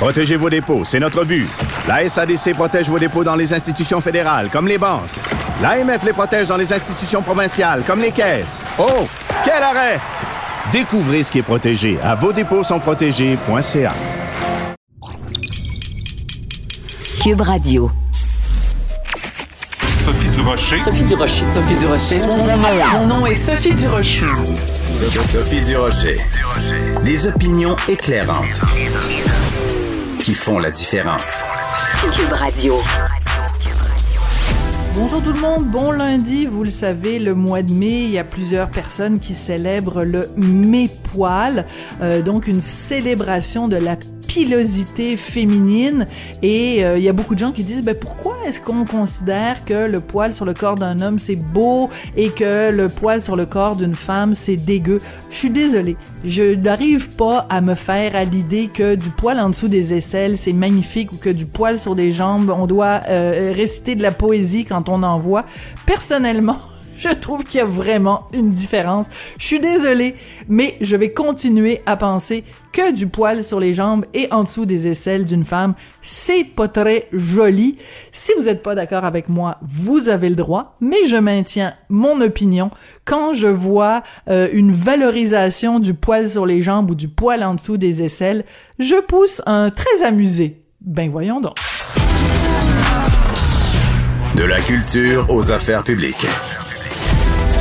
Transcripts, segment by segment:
Protégez vos dépôts, c'est notre but. La SADC protège vos dépôts dans les institutions fédérales, comme les banques. L'AMF les protège dans les institutions provinciales, comme les caisses. Oh, quel arrêt! Découvrez ce qui est protégé à vos dépôts sont protégés.ca. Cube Radio. Sophie Durocher. Sophie Durocher. Sophie Durocher. Mon nom est Sophie Durocher. Sophie Durocher. Des opinions éclairantes qui font la différence. Bonjour tout le monde, bon lundi. Vous le savez, le mois de mai, il y a plusieurs personnes qui célèbrent le Mai-Poil, euh, donc une célébration de la pilosité féminine. Et euh, il y a beaucoup de gens qui disent, ben pourquoi est-ce qu'on considère que le poil sur le corps d'un homme c'est beau et que le poil sur le corps d'une femme c'est dégueu? Je suis désolée, je n'arrive pas à me faire à l'idée que du poil en dessous des aisselles c'est magnifique ou que du poil sur des jambes on doit euh, réciter de la poésie quand on en voit. Personnellement, je trouve qu'il y a vraiment une différence. Je suis désolée, mais je vais continuer à penser que du poil sur les jambes et en dessous des aisselles d'une femme, c'est pas très joli. Si vous n'êtes pas d'accord avec moi, vous avez le droit, mais je maintiens mon opinion. Quand je vois euh, une valorisation du poil sur les jambes ou du poil en dessous des aisselles, je pousse un très amusé. Ben voyons donc. De la culture aux affaires publiques.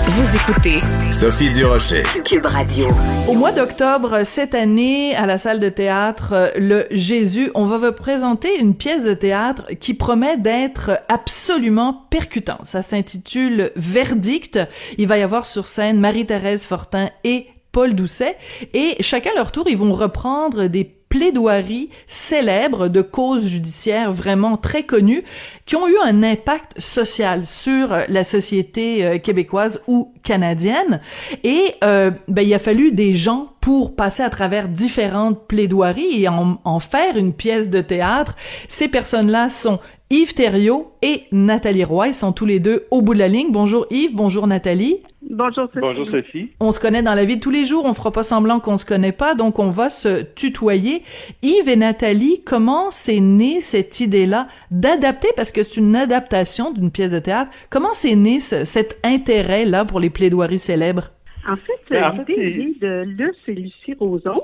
Vous écoutez Sophie Durocher. Cube Radio. Au mois d'octobre cette année, à la salle de théâtre euh, Le Jésus, on va vous présenter une pièce de théâtre qui promet d'être absolument percutante. Ça s'intitule Verdict. Il va y avoir sur scène Marie-Thérèse Fortin et Paul Doucet et chacun leur tour, ils vont reprendre des plaidoiries célèbres de causes judiciaires vraiment très connues qui ont eu un impact social sur la société euh, québécoise ou canadienne. Et euh, ben, il a fallu des gens pour passer à travers différentes plaidoiries et en, en faire une pièce de théâtre. Ces personnes-là sont Yves Thériault et Nathalie Roy. Ils sont tous les deux au bout de la ligne. Bonjour Yves, bonjour Nathalie. Bonjour Sophie. Bonjour Sophie. On se connaît dans la vie de tous les jours, on fera pas semblant qu'on se connaît pas, donc on va se tutoyer. Yves et Nathalie, comment c'est né cette idée-là d'adapter, parce que c'est une adaptation d'une pièce de théâtre, comment c'est né ce- cet intérêt-là pour les plaidoiries célèbres? En fait, Ben, en l'idée de Luce et Lucie Roson,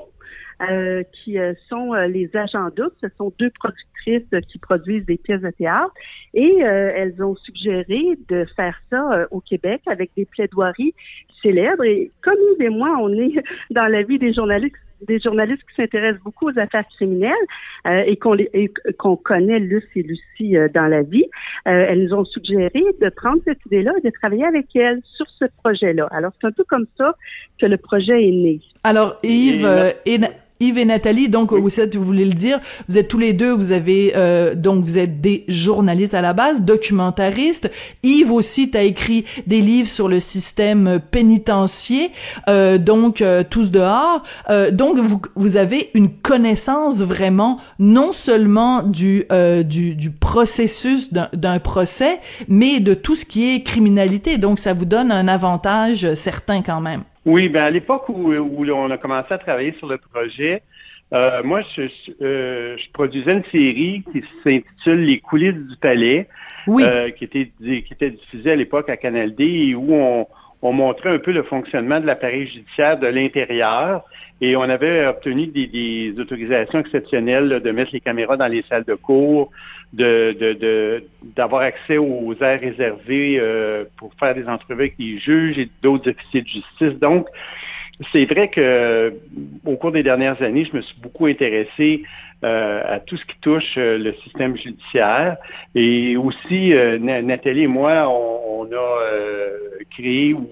euh, qui euh, sont euh, les agents doubles. Ce sont deux productrices qui produisent des pièces de théâtre. Et euh, elles ont suggéré de faire ça euh, au Québec avec des plaidoiries célèbres. Et comme Yves et moi, on est dans la vie des journalistes des journalistes qui s'intéressent beaucoup aux affaires criminelles euh, et qu'on les- et qu'on connaît Luce et Lucie euh, dans la vie, euh, elles nous ont suggéré de prendre cette idée-là et de travailler avec elles sur ce projet-là. Alors, c'est un peu comme ça que le projet est né. Alors, Yves Et euh, Yves et Nathalie, donc vous êtes, vous voulez le dire, vous êtes tous les deux, vous avez euh, donc vous êtes des journalistes à la base, documentaristes. Yves aussi, tu as écrit des livres sur le système pénitentiaire, euh, donc euh, tous dehors. Euh, donc vous, vous avez une connaissance vraiment non seulement du euh, du, du processus d'un procès, mais de tout ce qui est criminalité. Donc ça vous donne un avantage certain quand même. Oui, ben à l'époque où, où on a commencé à travailler sur le projet, euh, moi, je, euh, je produisais une série qui s'intitule Les coulisses du palais, Oui. euh, qui, était, qui était diffusée à l'époque à Canal D et où on, on montrait un peu le fonctionnement de l'appareil judiciaire de l'intérieur et on avait obtenu des, autorisations exceptionnelles de mettre les caméras dans les salles de cours, de de- de- d'avoir accès aux aires réservées euh, pour faire des entrevues avec les juges et d'autres officiers de justice. Donc, c'est vrai que au cours des dernières années, je me suis beaucoup intéressé euh, à tout ce qui touche euh, le système judiciaire. Et aussi, euh, Na- Nathalie et moi, on, on a euh, créé ou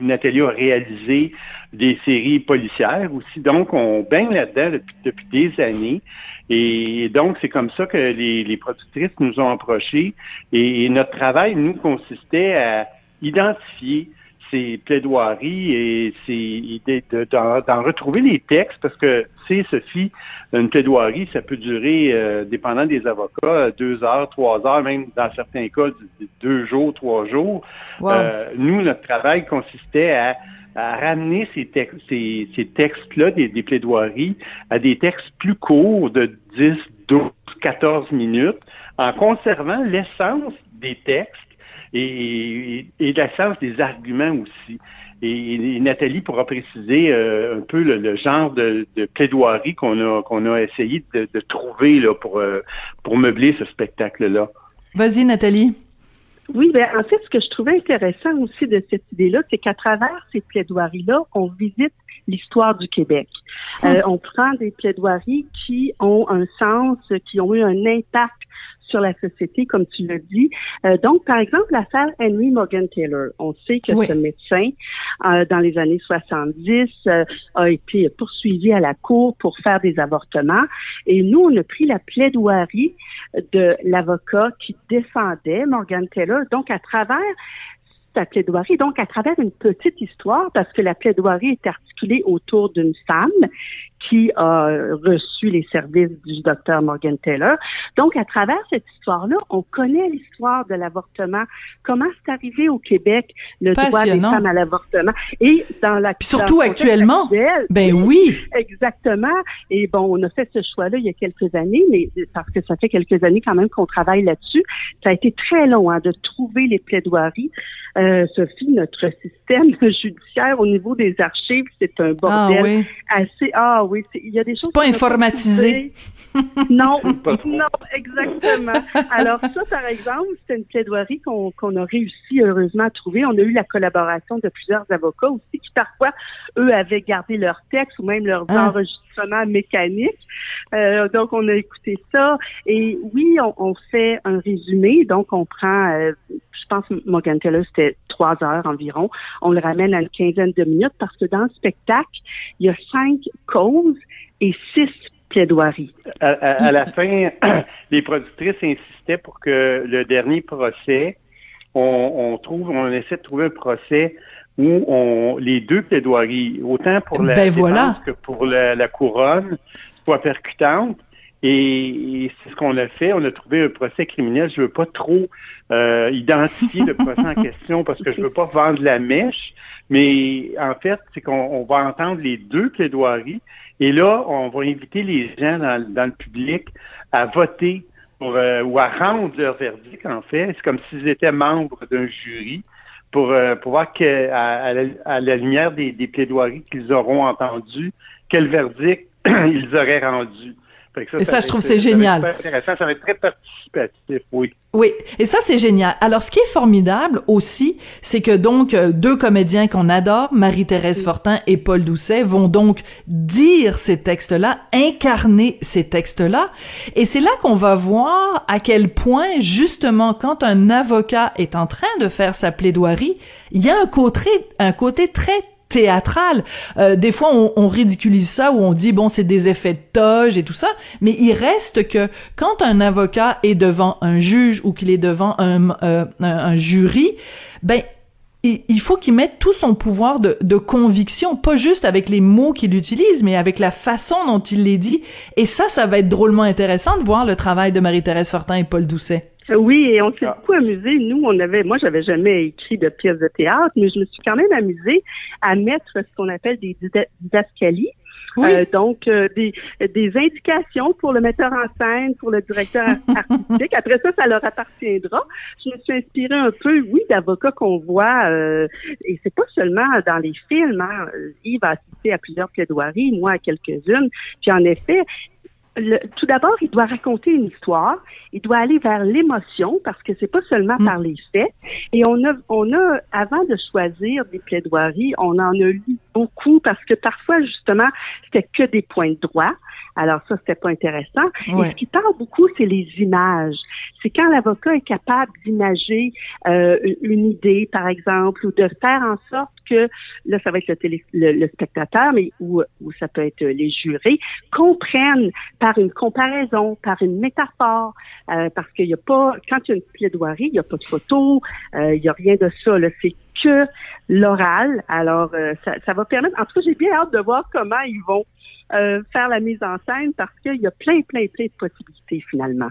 Nathalie a réalisé des séries policières aussi. Donc, on baigne là-dedans depuis, des années. Et donc, c'est comme ça que les productrices nous ont approchés. Et, notre travail, nous, consistait à identifier ces plaidoiries et c'est d'en retrouver les textes parce que c'est Sophie une plaidoirie ça peut durer euh, dépendant des avocats deux heures trois heures même dans certains cas deux jours trois jours. Euh, nous notre travail consistait à à ramener ces, textes, ces, ces textes-là, des, des, plaidoiries, à des textes plus courts de 10, 12, 14 minutes, en conservant l'essence des textes et, et, l'essence des arguments aussi. Et, Nathalie pourra préciser euh, un peu le, genre de, de plaidoirie qu'on a qu'on a essayé de, de trouver là, pour, euh, pour meubler ce spectacle-là. Vas-y, Nathalie. Oui, ben en fait, ce que je trouvais intéressant aussi de cette idée-là, c'est qu'à travers ces plaidoiries-là, on visite l'histoire du Québec. Hum. Euh, on prend des plaidoiries qui ont un sens, qui ont eu un impact sur la société, comme tu l'as dit. Euh, donc, par exemple, l'affaire Henry Morgan Taylor. On sait que ce médecin, euh, dans les années 70, euh, a été poursuivi à la cour pour faire des avortements. Et nous, on a pris la plaidoirie de l'avocat qui défendait Morgan Taylor. Donc, à travers sa plaidoirie, donc à travers une petite histoire, parce que la plaidoirie est articulée autour d'une femme qui a reçu les services du docteur Morgan Taylor. Donc, à travers cette histoire-là, on connaît l'histoire de l'avortement, comment c'est arrivé au Québec, le droit des femmes à l'avortement. Et dans la Puis surtout actuellement, ben oui. Exactement. Et bon, on a fait ce choix-là il y a quelques années, mais parce que ça fait quelques années quand même qu'on travaille là-dessus. Ça a été très long hein, de trouver les plaidoiries. Euh, Sophie, notre système judiciaire au niveau des archives, c'est un ah bordel assez. Ah oui, il y a des choses. C'est pas informatisé. non, non, exactement. Alors ça, par exemple, c'est une plaidoirie qu'on a réussi heureusement à trouver. On a eu la collaboration de plusieurs avocats aussi qui parfois, eux, avaient gardé leur texte ou même leurs ah. enregistrements Euh, donc on a écouté ça et oui, on, fait un résumé. Donc on prend euh, je pense Morgan Taylor, c'était trois heures environ. On le ramène à une quinzaine de minutes parce que dans le spectacle, il y a cinq causes et six plaidoiries. À, la fin, les productrices insistaient pour que le dernier procès, on, trouve, on essaie de trouver un procès où on, les deux plaidoiries, autant pour la ben voilà. que pour la, la couronne, soient percutantes. Et, c'est ce qu'on a fait. On a trouvé un procès criminel. Je veux pas trop euh, identifier le procès en question parce que je veux pas vendre la mèche. Mais en fait, c'est qu'on va entendre les deux plaidoiries. Et là, on va inviter les gens dans, le public à voter pour, euh, ou à rendre leur verdict, en fait. C'est comme s'ils étaient membres d'un jury pour, euh, pour voir que, à, la, lumière des plaidoiries qu'ils auront entendues, quel verdict ils auraient rendu et ça, je trouve c'est génial. Ça va, intéressant, ça va être très participatif, oui. Oui, et ça c'est génial. Alors ce qui est formidable aussi, c'est que donc euh, deux comédiens qu'on adore, Marie-Thérèse Fortin et Paul Doucet, vont donc dire ces textes-là, incarner ces textes-là, et c'est là qu'on va voir à quel point justement quand un avocat est en train de faire sa plaidoirie, il y a un côté un côté très théâtral. Euh, des fois, on, on, ridiculise ça ou on dit bon, c'est des effets de toge et tout ça, mais il reste que quand un avocat est devant un juge ou qu'il est devant un, euh, un, jury, ben il faut qu'il mette tout son pouvoir de, de, conviction, pas juste avec les mots qu'il utilise, mais avec la façon dont il les dit. Et ça, ça va être drôlement intéressant de voir le travail de Marie-Thérèse Fortin et Paul Doucet. Oui, et on s'est ah. beaucoup amusé. Nous, on avait, moi, j'avais jamais écrit de pièces de théâtre, mais je me suis quand même amusée à mettre ce qu'on appelle des didascalies. Euh, donc, euh, des, des indications pour le metteur en scène, pour le directeur artistique. Après ça, ça leur appartiendra. Je me suis inspirée un peu, oui, d'avocats qu'on voit, euh, et c'est pas seulement dans les films. Hein. Yves a assisté à plusieurs plaidoiries, moi à quelques-unes. Puis en effet, tout d'abord, il doit raconter une histoire. Il doit aller vers l'émotion parce que c'est pas seulement mm. par les faits. Et on a, on a, avant de choisir des plaidoiries, on en a lu beaucoup parce que parfois, justement, c'était que des points de droit. Alors ça, c'était pas intéressant. Ouais. Et ce qui parle beaucoup, c'est les images. C'est quand l'avocat est capable d'imager euh, une idée, par exemple, ou de faire en sorte que, là, ça va être le, télé, le, le spectateur, mais ou, ou ça peut être les jurés, comprennent par une comparaison, par une métaphore, euh, parce qu'il n'y a pas, quand il y a une plaidoirie, il n'y a pas de photo, euh, il n'y a rien de ça. Là, c'est que l'oral. Alors, euh, ça, ça va permettre. En tout cas, j'ai bien hâte de voir comment ils vont euh, faire la mise en scène parce qu'il y a plein, plein, plein de possibilités finalement.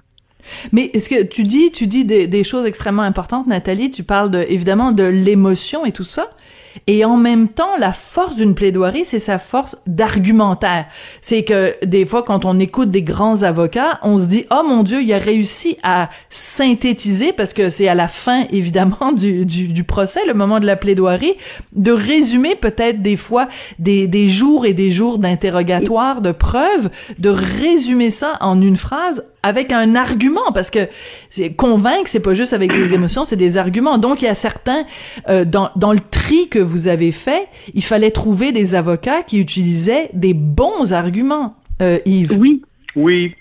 Mais est-ce que tu dis, tu dis des, choses extrêmement importantes, Nathalie? Tu parles de, évidemment de l'émotion et tout ça. Et en même temps, la force d'une plaidoirie, c'est sa force d'argumentaire. C'est que des fois, quand on écoute des grands avocats, on se dit, oh mon Dieu, il a réussi à synthétiser, parce que c'est à la fin, évidemment, du, du, du, procès, le moment de la plaidoirie, de résumer peut-être des fois des, des jours et des jours d'interrogatoire, de preuves, de résumer ça en une phrase avec un argument parce que c'est convaincre c'est pas juste avec des émotions c'est des arguments donc il y a certains euh, dans dans le tri que vous avez fait il fallait trouver des avocats qui utilisaient des bons arguments. Euh, Yves. Oui. Oui.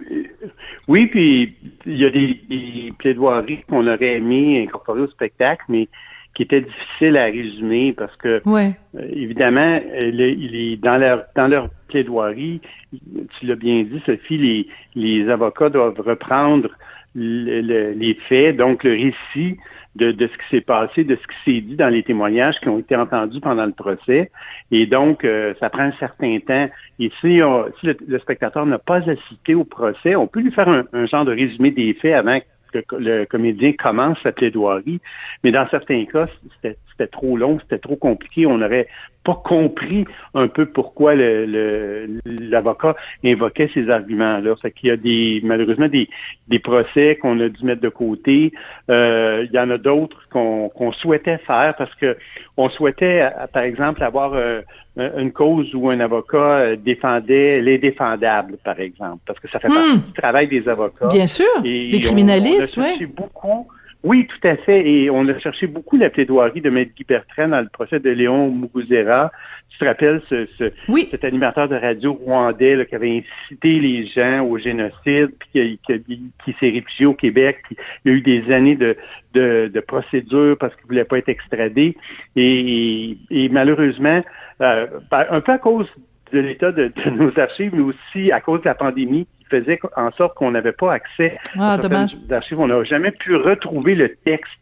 Oui puis il y a des, des plaidoiries qu'on aurait aimé incorporer au spectacle mais qui étaient difficiles à résumer parce que ouais. euh, évidemment les, les, dans leur dans leur plaidoirie tu l'as bien dit Sophie les les avocats doivent reprendre le, le, les faits donc le récit de, de ce qui s'est passé, de ce qui s'est dit dans les témoignages qui ont été entendus pendant le procès. Et donc, euh, ça prend un certain temps. Et si, on, si le, spectateur n'a pas assisté au procès, on peut lui faire un, un genre de résumé des faits avant que le comédien commence sa plaidoirie. Mais dans certains cas, c'était c'était trop long, c'était trop compliqué. On n'aurait pas compris un peu pourquoi l'avocat le, invoquait ces arguments-là. Fait qu'il y a des malheureusement des, des procès qu'on a dû mettre de côté. Euh, il y en a d'autres qu'on qu souhaitait faire parce que on souhaitait, par exemple, avoir euh, une cause où un avocat défendait les défendables, par exemple, parce que ça fait partie Hmm. du travail des avocats. Bien sûr, Et les criminalistes, oui. beaucoup oui, tout à fait. Et on a cherché beaucoup la plaidoirie de Maître Guy Bertrand dans le procès de Léon Muguzera. Tu te rappelles ce, ce oui. cet animateur de radio rwandais là, qui avait incité les gens au génocide, puis qui, qui, qui s'est réfugié au Québec. Puis il y a eu des années de, de, de procédures parce qu'il voulait pas être extradé. Et, et, et malheureusement, euh, un peu à cause de l'état de, de, nos archives, mais aussi à cause de la pandémie qui faisait en sorte qu'on n'avait pas accès ah, à certaines archives. On n'a jamais pu retrouver le texte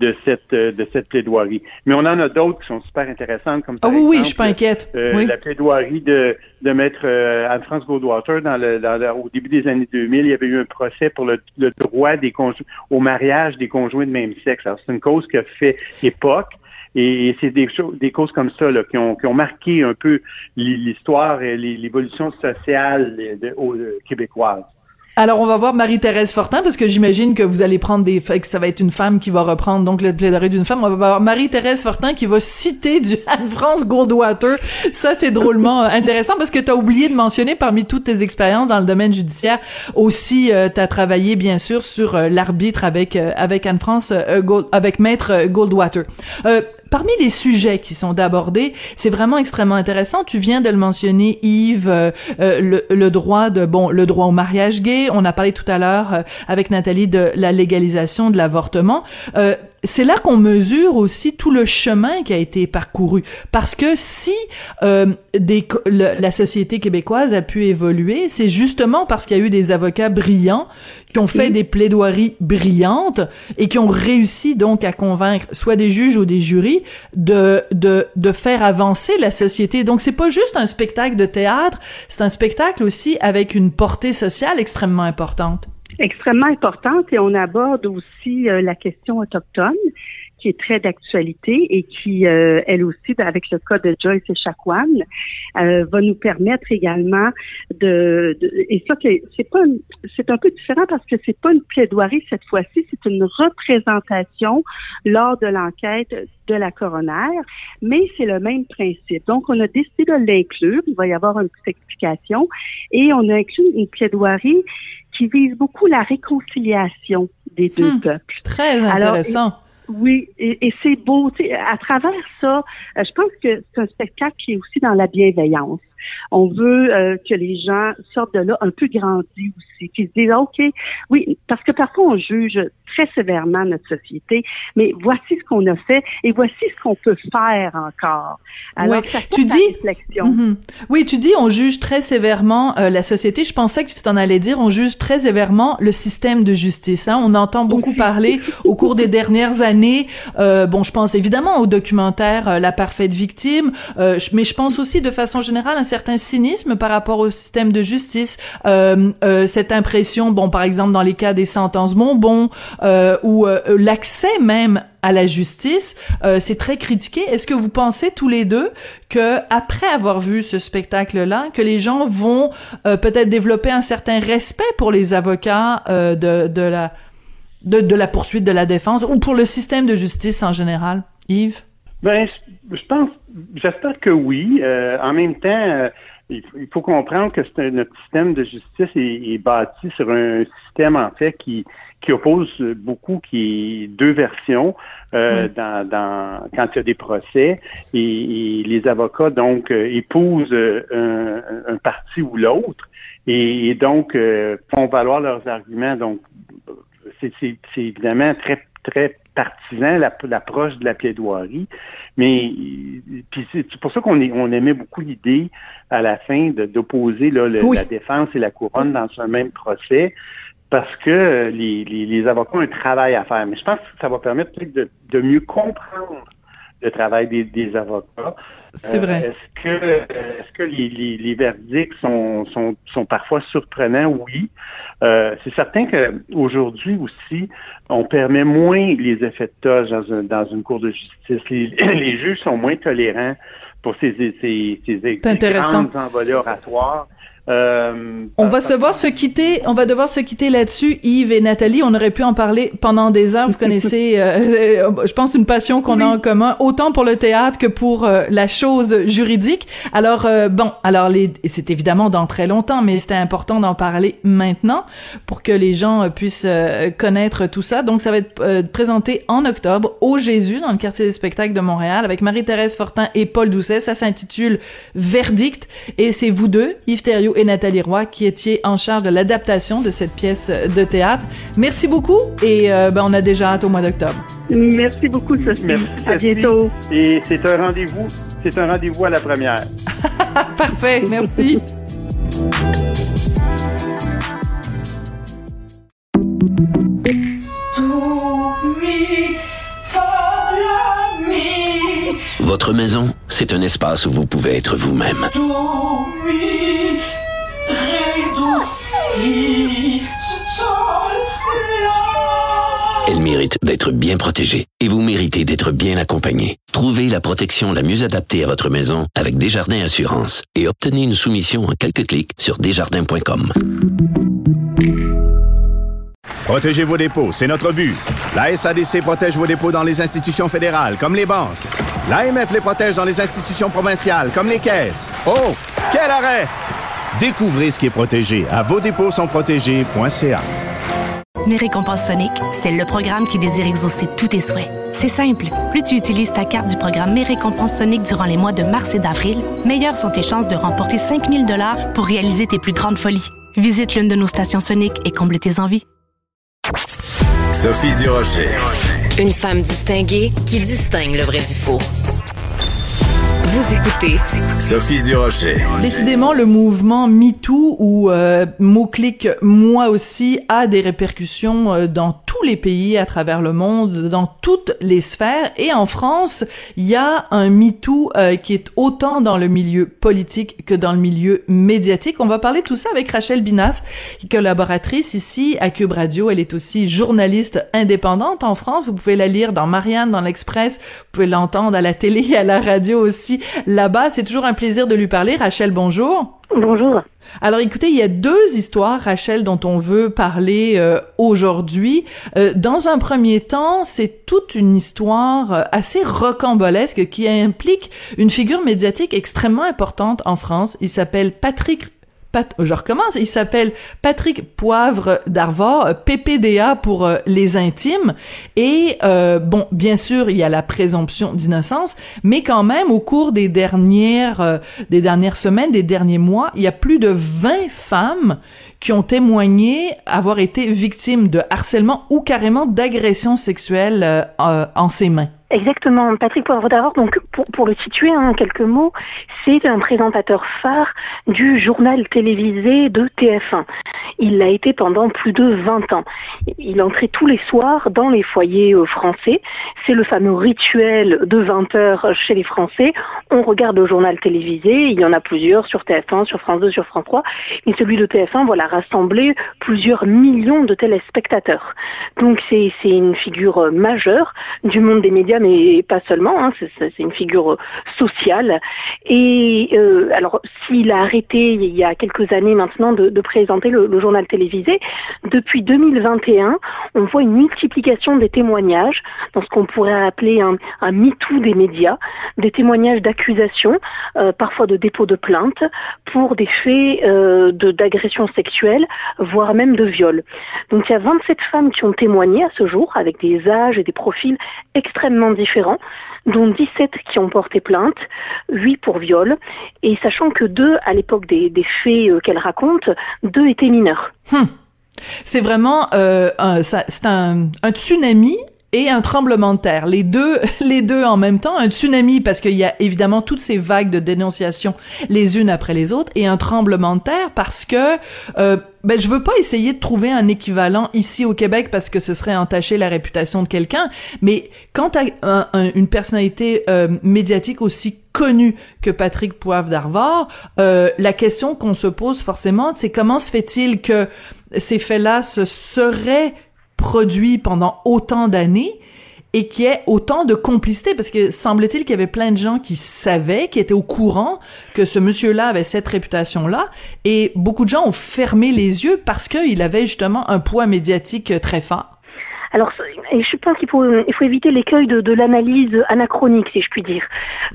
de cette de cette plaidoirie. Mais on en a d'autres qui sont super intéressantes, comme ah, oui, exemple, oui, je suis pas inquiète. Euh, oui. la plaidoirie de, de maître euh, Anne-France Goldwater dans le, dans le, au début des années 2000, il y avait eu un procès pour le, le droit des au mariage des conjoints de même sexe. Alors c'est une cause qui a fait époque. Et c'est des, choses, des causes comme ça là, qui, ont, qui ont marqué un peu l'histoire et l'évolution sociale de, québécoise. Alors, on va voir Marie-Thérèse Fortin, parce que j'imagine que vous allez prendre des... que ça va être une femme qui va reprendre, donc, le plaidoirie d'une femme. On va voir Marie-Thérèse Fortin qui va citer du Anne-France Goldwater. Ça, c'est drôlement intéressant, parce que tu as oublié de mentionner, parmi toutes tes expériences dans le domaine judiciaire, aussi, euh, tu as travaillé, bien sûr, sur euh, l'arbitre avec, euh, avec Anne-France, avec Maître Goldwater. Parmi les sujets qui sont abordés, c'est vraiment extrêmement intéressant. Tu viens de le mentionner, Yves, euh, le, le, droit de bon, le droit au mariage gay. On a parlé tout à l'heure euh, avec Nathalie de la légalisation de l'avortement. C'est là qu'on mesure aussi tout le chemin qui a été parcouru. Parce que si euh, des, le, la société québécoise a pu évoluer, c'est justement parce qu'il y a eu des avocats brillants qui ont fait oui. des plaidoiries brillantes et qui ont réussi donc à convaincre soit des juges ou des jurys de, de, de faire avancer la société. Donc c'est pas juste un spectacle de théâtre, c'est un spectacle aussi avec une portée sociale extrêmement importante extrêmement importante et on aborde aussi euh, la question autochtone qui est très d'actualité et qui, euh, elle aussi, avec le cas de Joyce et Chacuan, euh, va nous permettre également de, de et ça c'est pas c'est un peu différent parce que c'est pas une plaidoirie cette fois-ci, c'est une représentation lors de l'enquête de la coroner, mais c'est le même principe. Donc on a décidé de l'inclure, il va y avoir une petite explication et on a inclus une plaidoirie qui vise beaucoup la réconciliation des deux hum, peuples. Très intéressant. Alors, oui, et, et c'est beau. À travers ça, euh, je pense que c'est un spectacle qui est aussi dans la bienveillance. On veut euh, que les gens sortent de là un peu grandis aussi, qu'ils se disent, OK, oui, parce que parfois on juge très sévèrement notre société, mais voici ce qu'on a fait et voici ce qu'on peut faire encore. Alors, tu dis, mhm. oui, tu dis, on juge très sévèrement euh, la société. Je pensais que tu t'en allais dire, on juge très sévèrement le système de justice. Hein. On entend beaucoup parler au cours des dernières années. Euh, bon, je pense évidemment au documentaire euh, La parfaite victime, euh, mais je pense aussi de façon générale un certain cynisme par rapport au système de justice. cette impression, bon, par exemple dans les cas des sentences bonbons, euh, ou euh, l'accès même à la justice, euh, c'est très critiqué. Est-ce que vous pensez tous les deux que après avoir vu ce spectacle-là, que les gens vont peut-être développer un certain respect pour les avocats de, de la de, la poursuite de la défense ou pour le système de justice en général, Yves? Ben, je pense, j'espère que oui. en même temps, il faut comprendre que notre système de justice est, est, bâti sur un système en fait qui qui oppose beaucoup, qui est deux versions euh, dans, dans, quand il y a des procès. Et, les avocats donc euh, épousent euh, un, parti ou l'autre. Et, donc font valoir leurs arguments. Donc c'est évidemment très très partisan l'approche de la plaidoirie, mais c'est pour ça qu'on on aimait beaucoup l'idée à la fin d'opposer la défense et la couronne dans un même procès parce que les, les, avocats ont un travail à faire. Mais je pense que ça va permettre de, de mieux comprendre le travail des, des avocats. C'est vrai. Euh, est-ce que, est-ce que les, les, les, verdicts sont, sont, sont parfois surprenants? Oui. Euh, c'est certain qu'aujourd'hui aussi, on permet moins les effets de toge dans, dans une cour de justice. Les, les, juges sont moins tolérants pour ces, ces, ces, ces grandes envolées oratoires. Euh, on va se devoir se quitter, on va devoir se quitter là-dessus, Yves et Nathalie. On aurait pu en parler pendant des heures. Vous connaissez, euh, je pense, une passion qu'on a en commun, autant pour le théâtre que pour euh, la chose juridique. Alors bon, alors les, c'est évidemment dans très longtemps, mais c'était important d'en parler maintenant pour que les gens puissent connaître tout ça. Donc ça va être présenté en octobre au Jésus dans le quartier des spectacles de Montréal avec Marie-Thérèse Fortin et Paul Doucet. Ça s'intitule Verdict et c'est vous deux, Yves Thériault et Nathalie Roy qui étiez en charge de l'adaptation de cette pièce de théâtre. Merci beaucoup et euh, ben, on a déjà hâte au mois d'octobre. Merci beaucoup, Sophie. Merci, à bientôt. Et c'est un rendez-vous, c'est un rendez-vous à la première. Parfait, merci. Votre maison, c'est un espace où vous pouvez être vous-même. Elle mérite d'être bien protégée et vous méritez d'être bien accompagnée. Trouvez la protection la mieux adaptée à votre maison avec Desjardins Assurance et obtenez une soumission en quelques clics sur desjardins.com. Protégez vos dépôts, c'est notre but. La SADC protège vos dépôts dans les institutions fédérales, comme les banques. L'AMF les protège dans les institutions provinciales, comme les caisses. Oh, quel arrêt! Découvrez ce qui est protégé à vos dépôts sont protégés.ca. Mes récompenses Sonic, c'est le programme qui désire exaucer tous tes souhaits. C'est simple. Plus tu utilises ta carte du programme Mes récompenses Sonic durant les mois de mars et d'avril, meilleures sont tes chances de remporter 5000 dollars pour réaliser tes plus grandes folies. Visite l'une de nos stations Sonic et comble tes envies. Sophie Durocher. Une femme distinguée qui distingue le vrai du faux. Vous écoutez Sophie Durocher. Décidément, le mouvement MeToo ou euh, mot-clic moi aussi a des répercussions euh, dans tous les pays à travers le monde, dans toutes les sphères. Et en France, il y a un MeToo euh, qui est autant dans le milieu politique que dans le milieu médiatique. On va parler de tout ça avec Rachel Binas, collaboratrice ici à Cube Radio. Elle est aussi journaliste indépendante en France. Vous pouvez la lire dans Marianne, dans l'Express. Vous pouvez l'entendre à la télé et à la radio aussi là-bas. C'est toujours un plaisir de lui parler. Rachel, bonjour. Bonjour. Alors écoutez, il y a deux histoires, Rachel, dont on veut parler euh, aujourd'hui. Euh, dans un premier temps, c'est toute une histoire euh, assez rocambolesque qui implique une figure médiatique extrêmement importante en France. Il s'appelle Patrick je recommence, il s'appelle Patrick Poivre d'Arvor, PPDA pour les intimes. Et bon, bien sûr, il y a la présomption d'innocence, mais quand même, au cours des dernières, des dernières semaines, des derniers mois, il y a plus de 20 femmes qui ont témoigné avoir été victimes de harcèlement ou carrément d'agression sexuelle en ses mains. Exactement, Patrick Poivre d'Arvor, donc pour, le situer en quelques mots, c'est un présentateur phare du journal télévisé de TF1. Il l'a été pendant plus de 20 ans. Il entrait tous les soirs dans les foyers euh, français. C'est le fameux rituel de 20 heures chez les Français. On regarde le journal télévisé, il y en a plusieurs sur TF1, sur France 2, sur France 3, mais celui de TF1, voilà, rassemblé plusieurs millions de téléspectateurs. Donc c'est une figure majeure du monde des médias mais pas seulement, hein, c'est une figure euh, sociale. Et euh, alors, s'il a arrêté il y a quelques années maintenant de, présenter le, journal télévisé, depuis 2021, on voit une multiplication des témoignages dans ce qu'on pourrait appeler un, un MeToo des médias, des témoignages d'accusation, euh, parfois de dépôt de plainte, pour des faits euh, d'agression sexuelle, voire même de viol. Donc il y a 27 femmes qui ont témoigné à ce jour, avec des âges et des profils extrêmement différents, dont 17 qui ont porté plainte, 8 pour viol, et sachant que deux, à l'époque des, faits euh, qu'elle raconte, deux étaient mineurs. Hum. C'est vraiment euh, c'est un, un tsunami et un tremblement de terre. Les deux, les deux en même temps. Un tsunami parce qu'il y a évidemment toutes ces vagues de dénonciation les unes après les autres et un tremblement de terre parce que euh, ben je veux pas essayer de trouver un équivalent ici au Québec parce que ce serait entacher la réputation de quelqu'un, mais quand t'as une personnalité euh, médiatique aussi connue que Patrick Poivre d'Arvor, euh, la question qu'on se pose forcément, c'est comment se fait-il que ces faits-là se seraient produit pendant autant d'années et qui ait autant de complicité parce que semble-t-il qu'il y avait plein de gens qui savaient, qui étaient au courant que ce monsieur-là avait cette réputation-là et beaucoup de gens ont fermé les yeux parce qu'il avait justement un poids médiatique très fort. Alors, je pense qu'il faut, il faut éviter l'écueil de, de l'analyse anachronique, si je puis dire.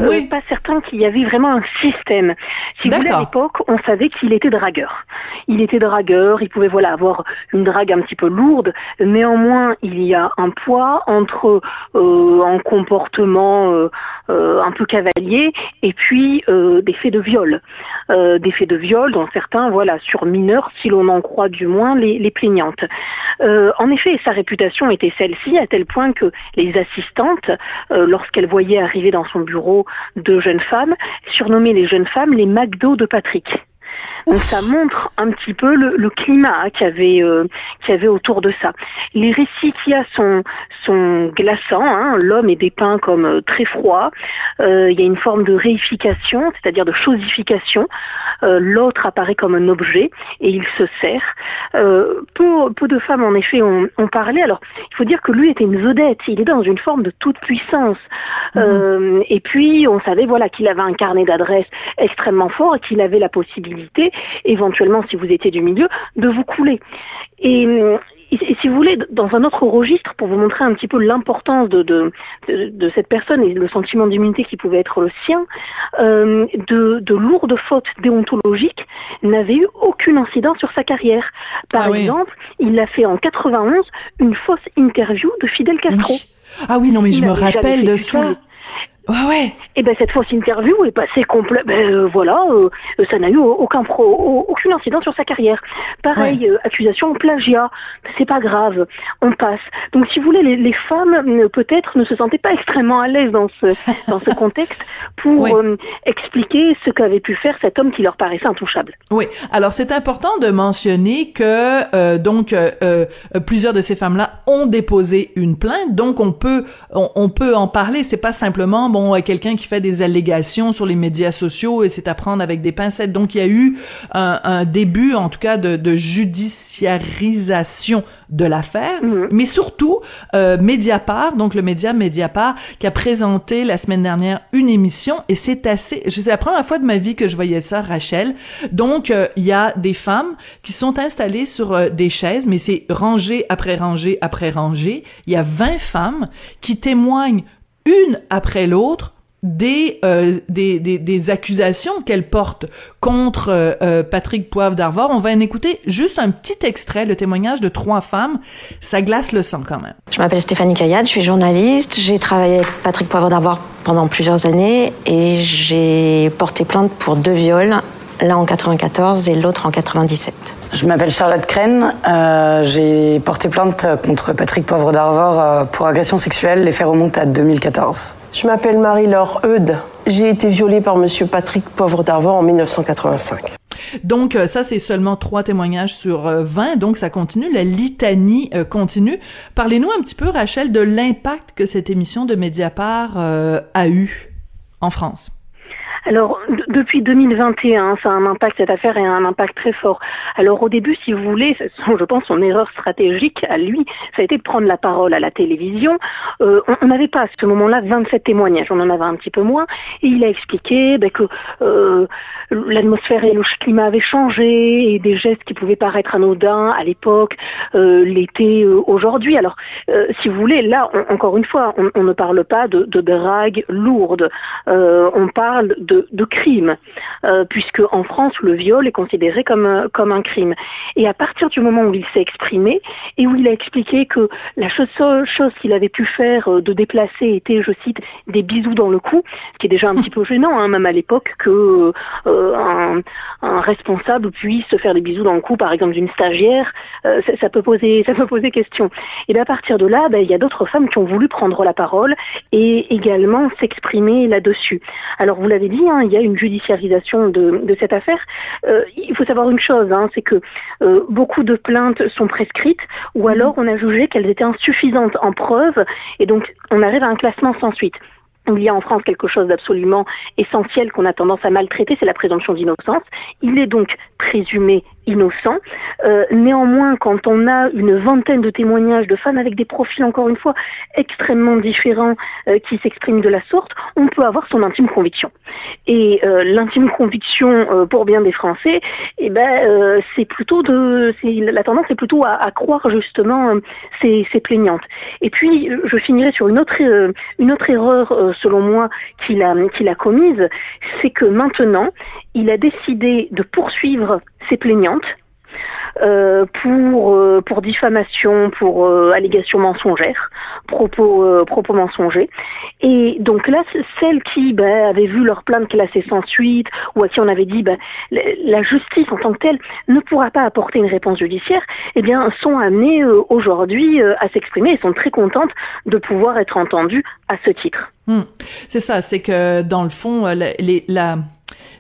Euh, oui. pas certain qu'il y avait vraiment un système. Si vous voulez, à l'époque, on savait qu'il était dragueur. Il était dragueur, il pouvait voilà avoir une drague un petit peu lourde. Néanmoins, il y a un poids entre euh, un comportement euh, euh un peu cavalier et puis euh, des faits de viol. des faits de viol dont certains, voilà, sur mineurs, si l'on en croit du moins les, les plaignantes. en effet, sa réputation était celle-ci, à tel point que les assistantes, euh, lorsqu'elles voyaient arriver dans son bureau deux jeunes femmes, surnommaient les jeunes femmes les McDo de Patrick. Donc ça montre un petit peu le, climat qu'il y avait euh, qu'il y avait autour de ça. Les récits qu'il y a sont sont glaçants. Hein. L'homme est dépeint comme euh, très froid. Euh, il y a une forme de réification, c'est-à-dire de chosification. L'autre apparaît comme un objet et il se sert. peu, peu de femmes en effet ont, ont, parlé. Alors il faut dire que lui était une vedette. Il est dans une forme de toute puissance. Mhm. et puis on savait voilà qu'il avait un carnet d'adresses extrêmement fort et qu'il avait la possibilité éventuellement si vous étiez du milieu, de vous couler. Et, si vous voulez, dans un autre registre, pour vous montrer un petit peu l'importance de, de, cette personne et le sentiment d'immunité qui pouvait être le sien, euh, de, lourdes fautes déontologiques n'avaient eu aucune incidence sur sa carrière. Par ah exemple, il a fait en 91 une fausse interview de Fidel Castro. Ah oui, non mais je me rappelle de ça. Ouais, ouais. Et eh ben cette fausse interview est passée complète. Ben euh, voilà, euh, ça n'a eu aucun pro, aucune incidence sur sa carrière. Pareil, euh, accusation plagiat, c'est pas grave, on passe. Donc si vous voulez, les, les femmes peut-être ne se sentaient pas extrêmement à l'aise dans ce dans ce contexte pour expliquer ce qu'avait pu faire cet homme qui leur paraissait intouchable. Oui. Alors c'est important de mentionner que donc plusieurs de ces femmes-là ont déposé une plainte, donc on peut on, on peut en parler. C'est pas simplement bon quelqu'un qui fait des allégations sur les médias sociaux et c'est à prendre avec des pincettes. Donc, il y a eu un, début, en tout cas, de, judiciarisation de l'affaire, mhm. mais surtout euh, Mediapart, donc le média Mediapart, qui a présenté la semaine dernière une émission et c'est assez. C'est la première fois de ma vie que je voyais ça, Rachel. Donc euh, il y a des femmes qui sont installées sur euh, des chaises, mais c'est rangée après rangée après rangée. Il y a 20 femmes qui témoignent une après l'autre des, euh, des, des, des, accusations qu'elle porte contre euh, euh, Patrick Poivre d'Arvor. On va en écouter juste un petit extrait, le témoignage de trois femmes. Ça glace le sang quand même. Je m'appelle Stéphanie Caillade, je suis journaliste. J'ai travaillé avec Patrick Poivre d'Arvor pendant plusieurs années et j'ai porté plainte pour deux viols, l'un en 94 et l'autre en 97. Je m'appelle Charlotte Crène. Euh, j'ai porté plainte contre Patrick Poivre d'Arvor pour agression sexuelle. Les faits remontent à 2014. Je m'appelle Marie-Laure Eudes. J'ai été violée par Monsieur Patrick Pauvre d'Arvor en 1985. Donc ça c'est seulement trois témoignages sur 20, donc ça continue, la litanie continue. Parlez-nous un petit peu Rachel de l'impact que cette émission de Mediapart a eu en France. Alors, depuis 2021, ça a un impact, cette affaire a un impact très fort. Alors, au début, si vous voulez, je pense son erreur stratégique à lui, ça a été de prendre la parole à la télévision. Euh, on n'avait pas à ce moment-là 27 témoignages, on en avait un petit peu moins. Et il a expliqué ben, que euh, l'atmosphère et le climat avaient changé et des gestes qui pouvaient paraître anodins à l'époque euh, l'étaient euh, aujourd'hui. Alors, euh, si vous voulez, là, encore une fois, on, ne parle pas de, de drague lourde. on parle de crime, euh, puisque en France, le viol est considéré comme, euh, comme un crime. Et à partir du moment où il s'est exprimé et où il a expliqué que la seule chose qu'il avait pu faire euh, de déplacer était, je cite, des bisous dans le cou, ce qui est déjà un petit peu gênant, hein, même à l'époque, que un, responsable puisse se faire des bisous dans le cou, par exemple d'une stagiaire, ça, ça, peut poser, ça peut poser question. Et bien à partir de là, ben, il y a d'autres femmes qui ont voulu prendre la parole et également s'exprimer là-dessus. Alors vous l'avez dit, hein, il y a une judiciarisation de, de cette affaire. Euh, il faut savoir une chose, hein, c'est que euh, beaucoup de plaintes sont prescrites ou alors on a jugé qu'elles étaient insuffisantes en preuve et donc on arrive à un classement sans suite. Il y a en France quelque chose d'absolument essentiel qu'on a tendance à maltraiter, c'est la présomption d'innocence. Il est donc présumé innocent. Euh, néanmoins, quand on a une vingtaine de témoignages de femmes avec des profils, encore une fois, extrêmement différents euh, qui s'expriment de la sorte, on peut avoir son intime conviction. Et euh, l'intime conviction pour bien des Français, eh ben, c'est plutôt de, la tendance est plutôt à, croire justement ces, plaignantes. Et puis, je finirai sur une autre, erreur, selon moi, qu'il a commise, c'est que maintenant, il a décidé de poursuivre ses plaignantes euh, pour euh, pour diffamation, pour euh, allégation mensongère, propos euh, propos mensongers. Et donc là, celles qui ben, avaient vu leur plainte classée sans suite ou à qui on avait dit ben, la justice en tant que telle ne pourra pas apporter une réponse judiciaire, eh bien sont amenées aujourd'hui à s'exprimer et sont très contentes de pouvoir être entendues à ce titre. Hum. C'est ça, c'est que dans le fond, la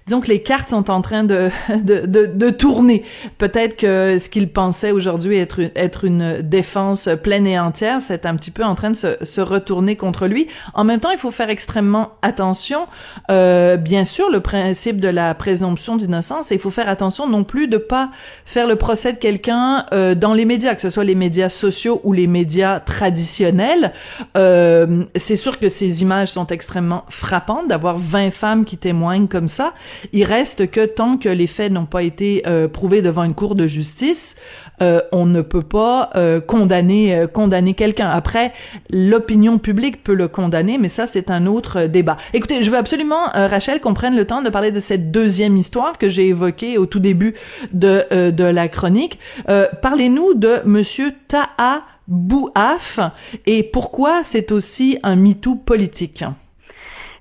disons que les cartes sont en train de, de, de, de tourner. Peut-être que ce qu'ils pensaient aujourd'hui être, une, être une défense pleine et entière, c'est un petit peu en train de se, se, retourner contre lui. En même temps, il faut faire extrêmement attention. Euh, bien sûr, le principe de la présomption d'innocence, et il faut faire attention non plus de pas faire le procès de quelqu'un euh, dans les médias, que ce soit les médias sociaux ou les médias traditionnels. Euh, c'est sûr que ces images sont extrêmement frappantes, d'avoir 20 femmes qui témoignent comme ça. Il reste que tant que les faits n'ont pas été euh, prouvés devant une cour de justice, euh, on ne peut pas euh, condamner condamner quelqu'un. Après, l'opinion publique peut le condamner, mais ça c'est un autre débat. Écoutez, je veux absolument Rachel qu'on prenne le temps de parler de cette deuxième histoire que j'ai évoquée au tout début de de la chronique. Parlez-nous de Monsieur Taha Bouaf et pourquoi c'est aussi un MeToo politique.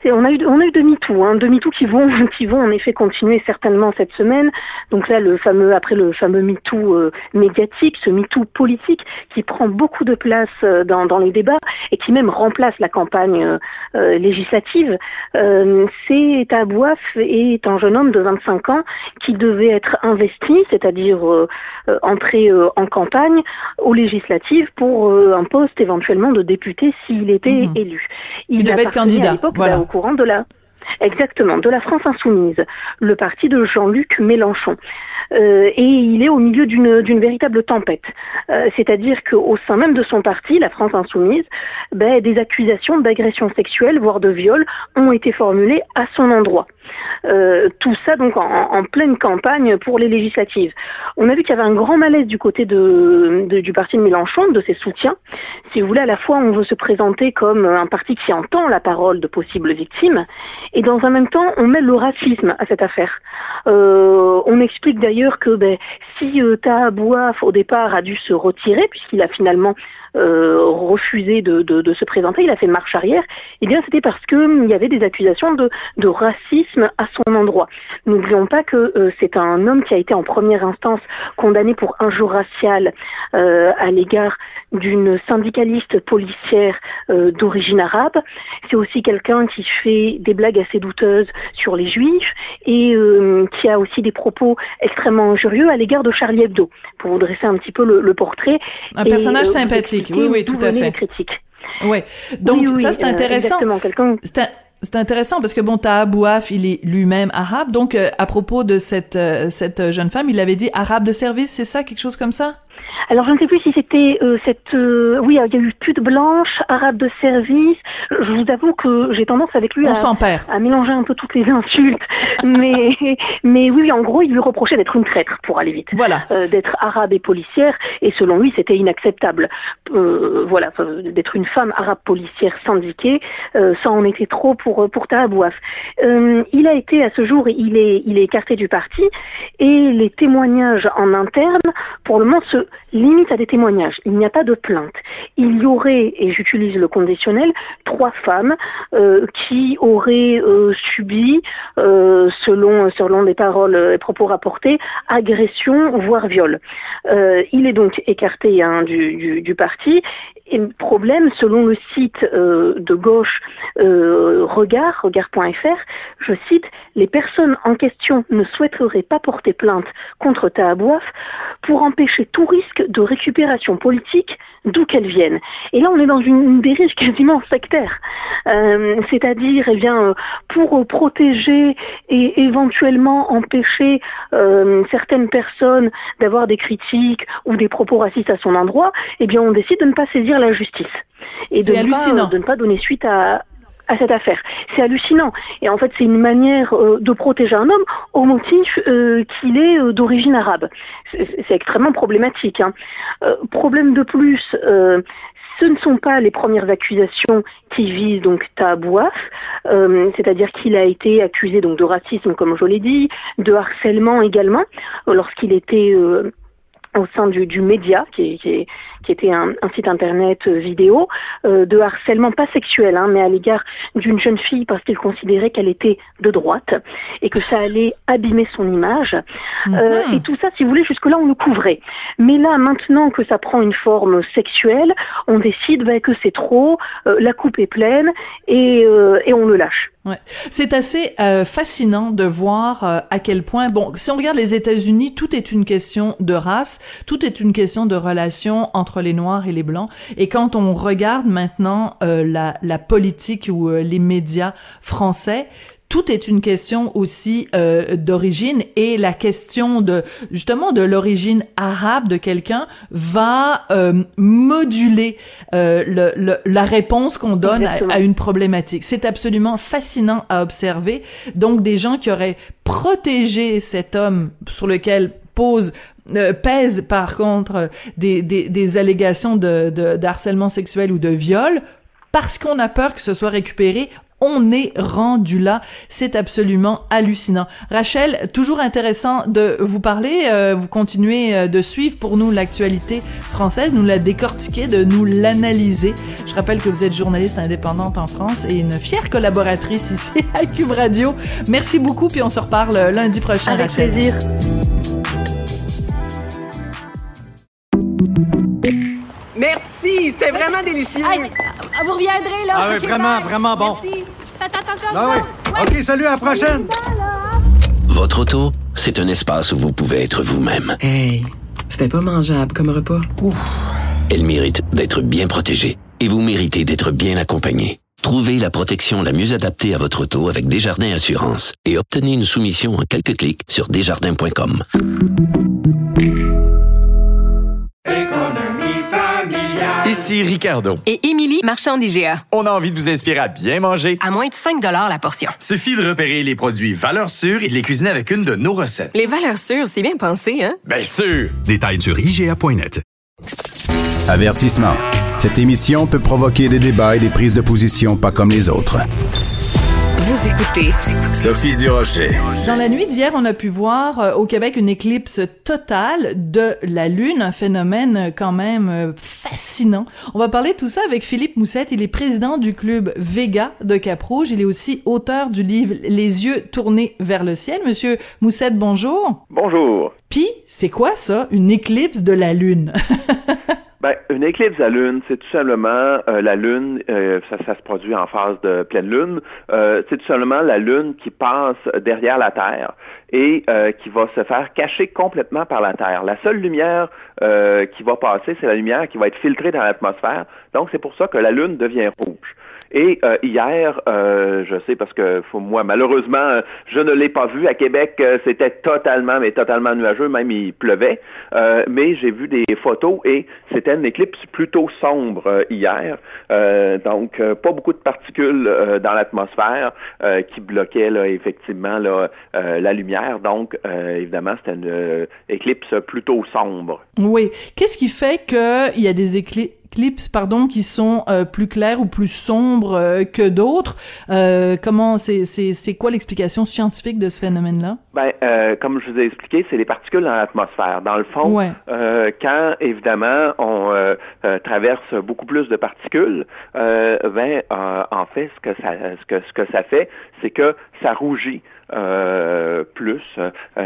Et on a eu, on a eu de MeToo, hein, de MeToo qui vont, qui vont en effet continuer certainement cette semaine. Donc là, le fameux, après le fameux MeToo euh, médiatique, ce MeToo politique qui prend beaucoup de place euh, dans, dans les débats et qui même remplace la campagne euh, euh législative. c'est Tabouaf est un jeune homme de 25 ans qui devait être investi, c'est-à-dire entrer en campagne aux législatives pour un poste éventuellement de député s'il était mmh. élu. Il, Il devait être candidat. Voilà courant de la Exactement, de la France insoumise, le parti de Jean-Luc Mélenchon. Euh, et il est au milieu d'une véritable tempête. Euh, C'est-à-dire qu'au sein même de son parti, la France insoumise, ben, des accusations d'agression sexuelle, voire de viol, ont été formulées à son endroit. Euh, tout ça donc en, en, pleine campagne pour les législatives. On a vu qu'il y avait un grand malaise du côté de, de, du parti de Mélenchon, de ses soutiens. Si vous voulez, à la fois on veut se présenter comme un parti qui entend la parole de possibles victimes, et dans un même temps on met le racisme à cette affaire. Euh, on explique d'ailleurs que ben, si euh, au départ a dû se retirer puisqu'il a finalement euh, refusé de, de, de, se présenter, il a fait marche arrière, eh bien c'était parce qu'il hum, y avait des accusations de, de racisme à son endroit. N'oublions pas que euh, c'est un homme qui a été en première instance condamné pour injure raciale euh, à l'égard d'une syndicaliste policière d'origine arabe. C'est aussi quelqu'un qui fait des blagues assez douteuses sur les juifs et euh, qui a aussi des propos extrêmement injurieux à l'égard de Charlie Hebdo, pour vous dresser un petit peu le, le portrait. Un et, personnage sympathique oui, oui, tout à fait. Ouais. Donc oui, oui, ça c'est intéressant. Euh, c'est intéressant parce que bon, Taha Bouaf, il est lui-même arabe. Donc euh, à propos de cette euh, cette jeune femme, il avait dit arabe de service, c'est ça, quelque chose comme ça? Alors je ne sais plus si c'était euh, cette euh, oui il y a eu pute blanche, arabe de service. Je vous avoue que j'ai tendance avec lui à, à, mélanger un peu toutes les insultes. mais mais oui en gros il lui reprochait d'être une traître pour aller vite. Voilà. Euh, d'être arabe et policière et selon lui c'était inacceptable. Euh, voilà d'être une femme arabe policière syndiquée ça en était trop pour pour Tahabouaf. il a été à ce jour il est il est écarté du parti et les témoignages en interne pour le moment se limite à des témoignages. Il n'y a pas de plainte. Il y aurait, et j'utilise le conditionnel, trois femmes euh, qui auraient euh, subi, euh, selon selon les paroles et propos rapportés, agression voire viol. il est donc écarté hein, du, parti et problème, selon le site euh, de gauche euh, Regard, regard.fr, je cite, les personnes en question ne souhaiteraient pas porter plainte contre Tahabouaf pour empêcher tout risque de récupération politique d'où qu'elle vienne. Et là, on est dans une, dérive quasiment sectaire. Euh, C'est-à-dire, eh bien, pour protéger et éventuellement empêcher euh, certaines personnes d'avoir des critiques ou des propos racistes à son endroit, eh bien, on décide de ne pas saisir la justice et de ne, pas, de ne pas donner suite à, à cette affaire. C'est hallucinant. Et en fait, c'est une manière euh, de protéger un homme au motif euh, qu'il est euh, d'origine arabe. C'est extrêmement problématique. Hein. problème de plus, ce ne sont pas les premières accusations qui visent donc Tahabouaf, euh, c'est-à-dire qu'il a été accusé donc de racisme, comme je l'ai dit, de harcèlement également, lorsqu'il était euh, au sein du, du média, qui, qui, qui était un, un, site internet vidéo, euh, de harcèlement pas sexuel, hein, mais à l'égard d'une jeune fille parce qu'il considérait qu'elle était de droite et que ça allait abîmer son image. -hmm. euh, et tout ça, si vous voulez, jusque-là, on le couvrait. Mais là, maintenant que ça prend une forme sexuelle, on décide bah, que c'est trop, euh, la coupe est pleine et, euh, et on le lâche. C'est assez euh, fascinant de voir euh, à quel point, bon, si on regarde les États-Unis, tout est une question de race, tout est une question de relation entre les Noirs et les Blancs. Et quand on regarde maintenant euh, la, la politique ou euh, les médias français, tout est une question aussi euh, d'origine et la question de justement de l'origine arabe de quelqu'un va euh, moduler euh, le, le, la réponse qu'on donne à, à, une problématique. C'est absolument fascinant à observer. Donc des gens qui auraient protégé cet homme sur lequel pose euh, pèse par contre des, des, des allégations de, de, de harcèlement sexuel ou de viol parce qu'on a peur que ce soit récupéré, on est rendu là. C'est absolument hallucinant. Rachel, toujours intéressant de vous parler. Euh, vous continuez euh, de suivre pour nous l'actualité française, nous la décortiquer, de nous l'analyser. Je rappelle que vous êtes journaliste indépendante en France et une fière collaboratrice ici à Cube Radio. Merci beaucoup, puis on se reparle lundi prochain. Avec Rachel. plaisir. C'était vraiment délicieux. Hey, vous reviendrez, là. Ah oui, Okay, vraiment, bye. vraiment bon. Merci. Faites attention Ah oui. OK, salut, à la prochaine. Votre auto, c'est un espace où vous pouvez être vous-même. Hey, c'était pas mangeable comme repas. Ouf. Elle mérite d'être bien protégée et vous méritez d'être bien accompagné. Trouvez la protection la mieux adaptée à votre auto avec Desjardins Assurance et obtenez une soumission en quelques clics sur desjardins.com. Ici Ricardo. Et Émilie, marchand d'IGA. On a envie de vous inspirer à bien manger. À moins de 5 la portion. Suffit de repérer les produits valeurs sûres et de les cuisiner avec une de nos recettes. Les valeurs sûres, c'est bien pensé, hein? Bien sûr! Détails sur IGA.net. Avertissement. Cette émission peut provoquer des débats et des prises de position pas comme les autres. Vous écoutez Sophie Durocher. Dans la nuit d'hier, on a pu voir euh, au Québec une éclipse totale de la Lune, un phénomène euh, quand même euh, fascinant. On va parler de tout ça avec Philippe Moussette. Il est président du club Vega de Cap-Rouge. Il est aussi auteur du livre Les yeux tournés vers le ciel. Monsieur Moussette, bonjour. Bonjour. Puis, c'est quoi ça, une éclipse de la Lune? Ben, une éclipse à lune, c'est tout simplement euh, la lune, euh, ça, ça, se produit en phase de pleine lune, euh, c'est tout simplement la lune qui passe derrière la Terre et qui va se faire cacher complètement par la Terre. La seule lumière qui va passer, c'est la lumière qui va être filtrée dans l'atmosphère. Donc, c'est pour ça que la lune devient rouge. Et euh, hier, euh, je sais parce que moi, malheureusement, je ne l'ai pas vu. À Québec, euh, c'était totalement, mais totalement nuageux, même il pleuvait. mais j'ai vu des photos et c'était une éclipse plutôt sombre hier. donc, pas beaucoup de particules dans l'atmosphère qui bloquaient là, effectivement là, la lumière. Donc, évidemment, c'était une éclipse plutôt sombre. Oui. Qu'est-ce qui fait qu'il y a des éclipses clips pardon qui sont euh, plus clairs ou plus sombres euh, que d'autres. Euh, comment c'est c'est c'est quoi l'explication scientifique de ce phénomène là ben comme je vous ai expliqué c'est les particules dans l'atmosphère. Dans le fond quand évidemment on traverse beaucoup plus de particules ben en fait ce que ça ce que ce que ça fait c'est que ça rougit plus.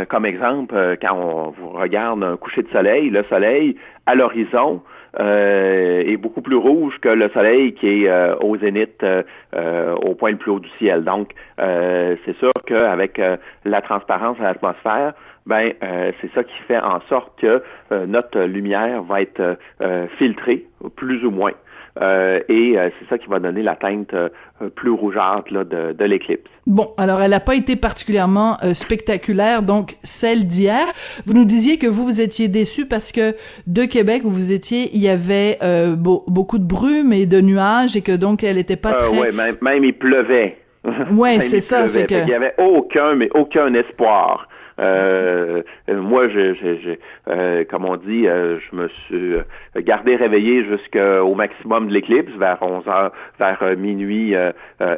comme exemple, quand on vous regarde un coucher de soleil, le soleil à l'horizon, euh, est beaucoup plus rouge que le soleil qui est euh, au zénith, euh, au point le plus haut du ciel. Donc, c'est sûr qu'avec la transparence de l'atmosphère, ben c'est ça qui fait en sorte que notre lumière va être filtrée, plus ou moins. Euh, et euh, c'est ça qui va donner la teinte euh, plus rougeâtre là, de, de l'éclipse. Bon, alors elle n'a pas été particulièrement spectaculaire, donc celle d'hier. Vous nous disiez que vous, vous étiez déçu parce que de Québec où vous étiez, il y avait beaucoup de brume et de nuages et que donc elle n'était pas très... Oui, même, même, il pleuvait. Ouais, c'est ça. Fait que... Il n'y avait aucun, mais aucun espoir. Euh, moi, je, euh, comme on dit, euh, je me suis gardé réveillé jusqu'au maximum de l'éclipse, vers 11 heures, vers minuit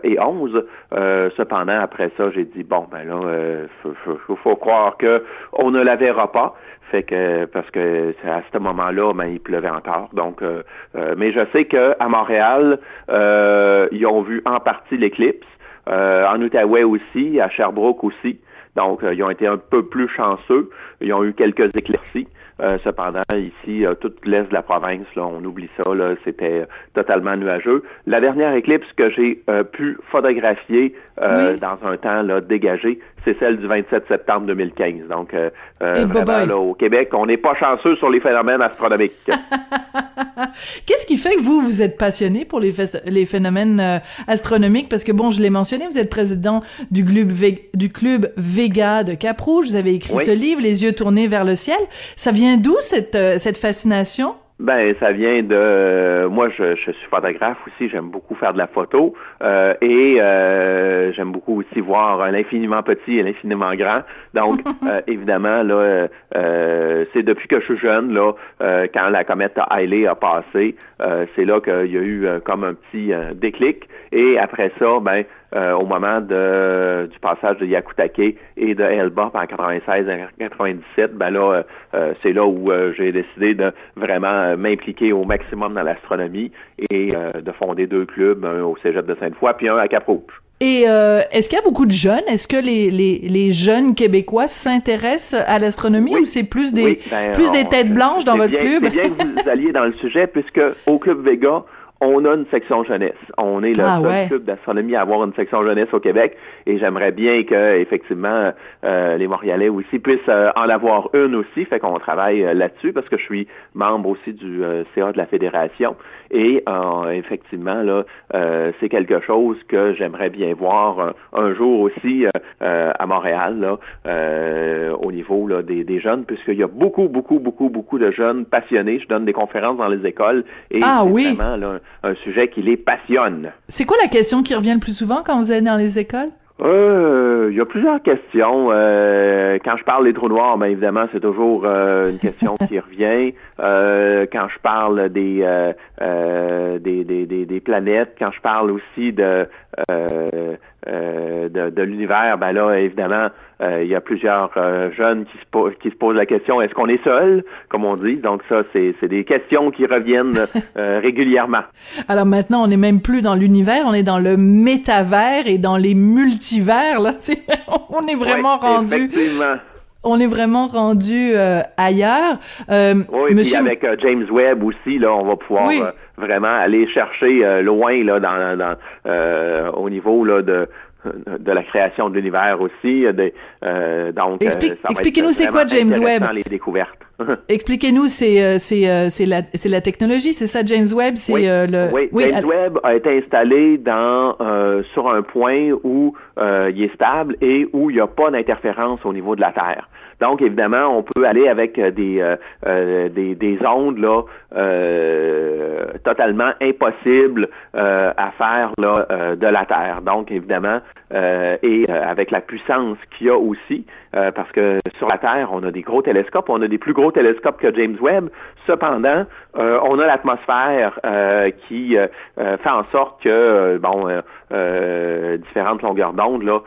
et 11. cependant, après ça, j'ai dit bon, ben là, faut, faut, croire que on ne la verra pas. Fait que parce que à ce moment-là, ben, il pleuvait encore. Donc, mais je sais que à Montréal, ils ont vu en partie l'éclipse. en Outaouais aussi, à Sherbrooke aussi. Donc, euh, ils ont été un peu plus chanceux. Ils ont eu quelques éclaircies. Euh, cependant, ici, euh, toute l'est de la province, là, on oublie ça, là, c'était totalement nuageux. La dernière éclipse que j'ai pu photographier dans un temps là, dégagé, c'est celle du 27 septembre 2015. Donc, vraiment, là, au Québec, on n'est pas chanceux sur les phénomènes astronomiques. Qu'est-ce qui fait que vous, vous êtes passionné pour les, les phénomènes astronomiques? Parce que, bon, je l'ai mentionné, vous êtes président du club, du club Vega de Cap-Rouge. Vous avez écrit ce livre, Les yeux tournés vers le ciel. Ça vient d'où cette, euh, cette fascination? Ben, ça vient de moi. Je, je suis photographe aussi. J'aime beaucoup faire de la photo euh, et euh, j'aime beaucoup aussi voir l'infiniment petit et l'infiniment grand. Donc, évidemment, là, c'est depuis que je suis jeune là, quand la comète Halley a passé, c'est là qu'il y a eu comme un petit déclic. Et après ça, ben, euh, au moment de, du passage de Yakutake et de Elba en 96 97, ben là, euh, euh, c'est là où j'ai décidé de vraiment m'impliquer au maximum dans l'astronomie et de fonder deux clubs, un au Cégep de Sainte-Foy puis un à Cap-Rouge. Et est-ce qu'il y a beaucoup de jeunes? Est-ce que les, les, les jeunes Québécois s'intéressent à l'astronomie ou c'est plus des ben, plus des têtes blanches dans votre club? C'est bien que vous alliez dans le sujet puisque au Club Vega, on a une section jeunesse. On est le Ah, seul ouais. club d'astronomie à avoir une section jeunesse au Québec et j'aimerais bien que effectivement euh, les Montréalais aussi puissent euh, en avoir une aussi. Fait qu'on travaille euh, là-dessus parce que je suis membre aussi du euh, CA de la fédération et euh, effectivement là euh, c'est quelque chose que j'aimerais bien voir euh, un jour aussi euh, euh, à Montréal là euh, au niveau là, des, des jeunes puisqu'il y a beaucoup beaucoup beaucoup beaucoup de jeunes passionnés. Je donne des conférences dans les écoles et Ah, c'est oui. vraiment là, un, un sujet qui les passionne. C'est quoi la question qui revient le plus souvent quand vous êtes dans les écoles? Euh, il y a plusieurs questions. Euh, quand je parle des trous noirs, ben évidemment, c'est toujours euh, une question qui revient. Euh, quand je parle des, euh, euh, des, des, des, des planètes, quand je parle aussi de euh, euh, de, de l'univers, ben là, évidemment, euh, il y a plusieurs euh, jeunes qui se, qui se posent la question est-ce qu'on est seul, comme on dit? Donc ça, c'est des questions qui reviennent euh, régulièrement. Alors maintenant, on n'est même plus dans l'univers, on est dans le métavers et dans les multivers. Là, on est vraiment Ouais, rendu, Effectivement. on est vraiment rendu euh, ailleurs. Euh, Oui, et Monsieur, puis avec euh, James Webb aussi, là, on va pouvoir Oui. euh, vraiment aller chercher euh, loin là, dans, dans, euh, au niveau là, de de la création de l'univers aussi. euh, des- euh, donc, euh, Explique- expliquez-nous c'est quoi James Webb? les découvertes. expliquez-nous, c'est euh, c'est c'est la c'est la technologie, c'est ça, James Webb, c'est Oui, euh, le. oui, James Webb a été installé dans euh, sur un point où euh, il est stable et où il n'y a pas d'interférence au niveau de la Terre. Donc, évidemment, on peut aller avec euh, des, euh, euh, des, des ondes là, euh, totalement impossibles euh, à faire là, euh, de la Terre. Donc, évidemment, et avec la puissance qu'il y a aussi, parce que sur la Terre, on a des gros télescopes, on a des plus gros télescopes que James Webb. Cependant, on a l'atmosphère qui fait en sorte que, bon, différentes longueurs d'onde, là,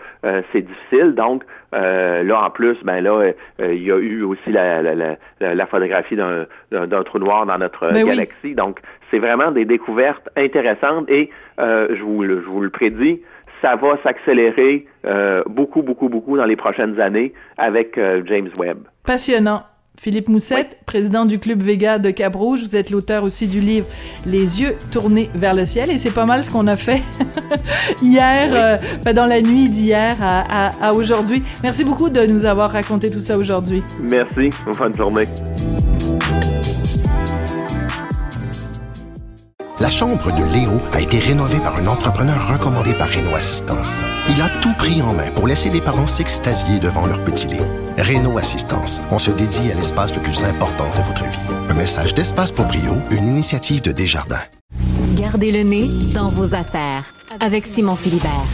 c'est difficile. Donc, euh, là, en plus, ben là, euh, il y a eu aussi la, la, la, la- la photographie d'un trou noir dans notre euh, Ben oui. galaxie. Donc, c'est vraiment des découvertes intéressantes et euh, je, vous, le- je vous le prédis, ça va s'accélérer euh, beaucoup, beaucoup, beaucoup dans les prochaines années avec James Webb. Passionnant. Philippe Moussette, président du Club Vega de Cap-Rouge. Vous êtes l'auteur aussi du livre Les yeux tournés vers le ciel. Et c'est pas mal ce qu'on a fait hier, euh, ben, dans la nuit d'hier à, à- à aujourd'hui. Merci beaucoup de nous avoir raconté tout ça aujourd'hui. Merci. Bonne journée. La chambre de Léo a été rénovée par un entrepreneur recommandé par Renault Assistance. Il a tout pris en main pour laisser les parents s'extasier devant leur petit Léo. Renault Assistance, on se dédie à l'espace le plus important de votre vie. Un message d'Espace pour Brio, une initiative de Desjardins. Gardez le nez dans vos affaires avec Simon Philibert.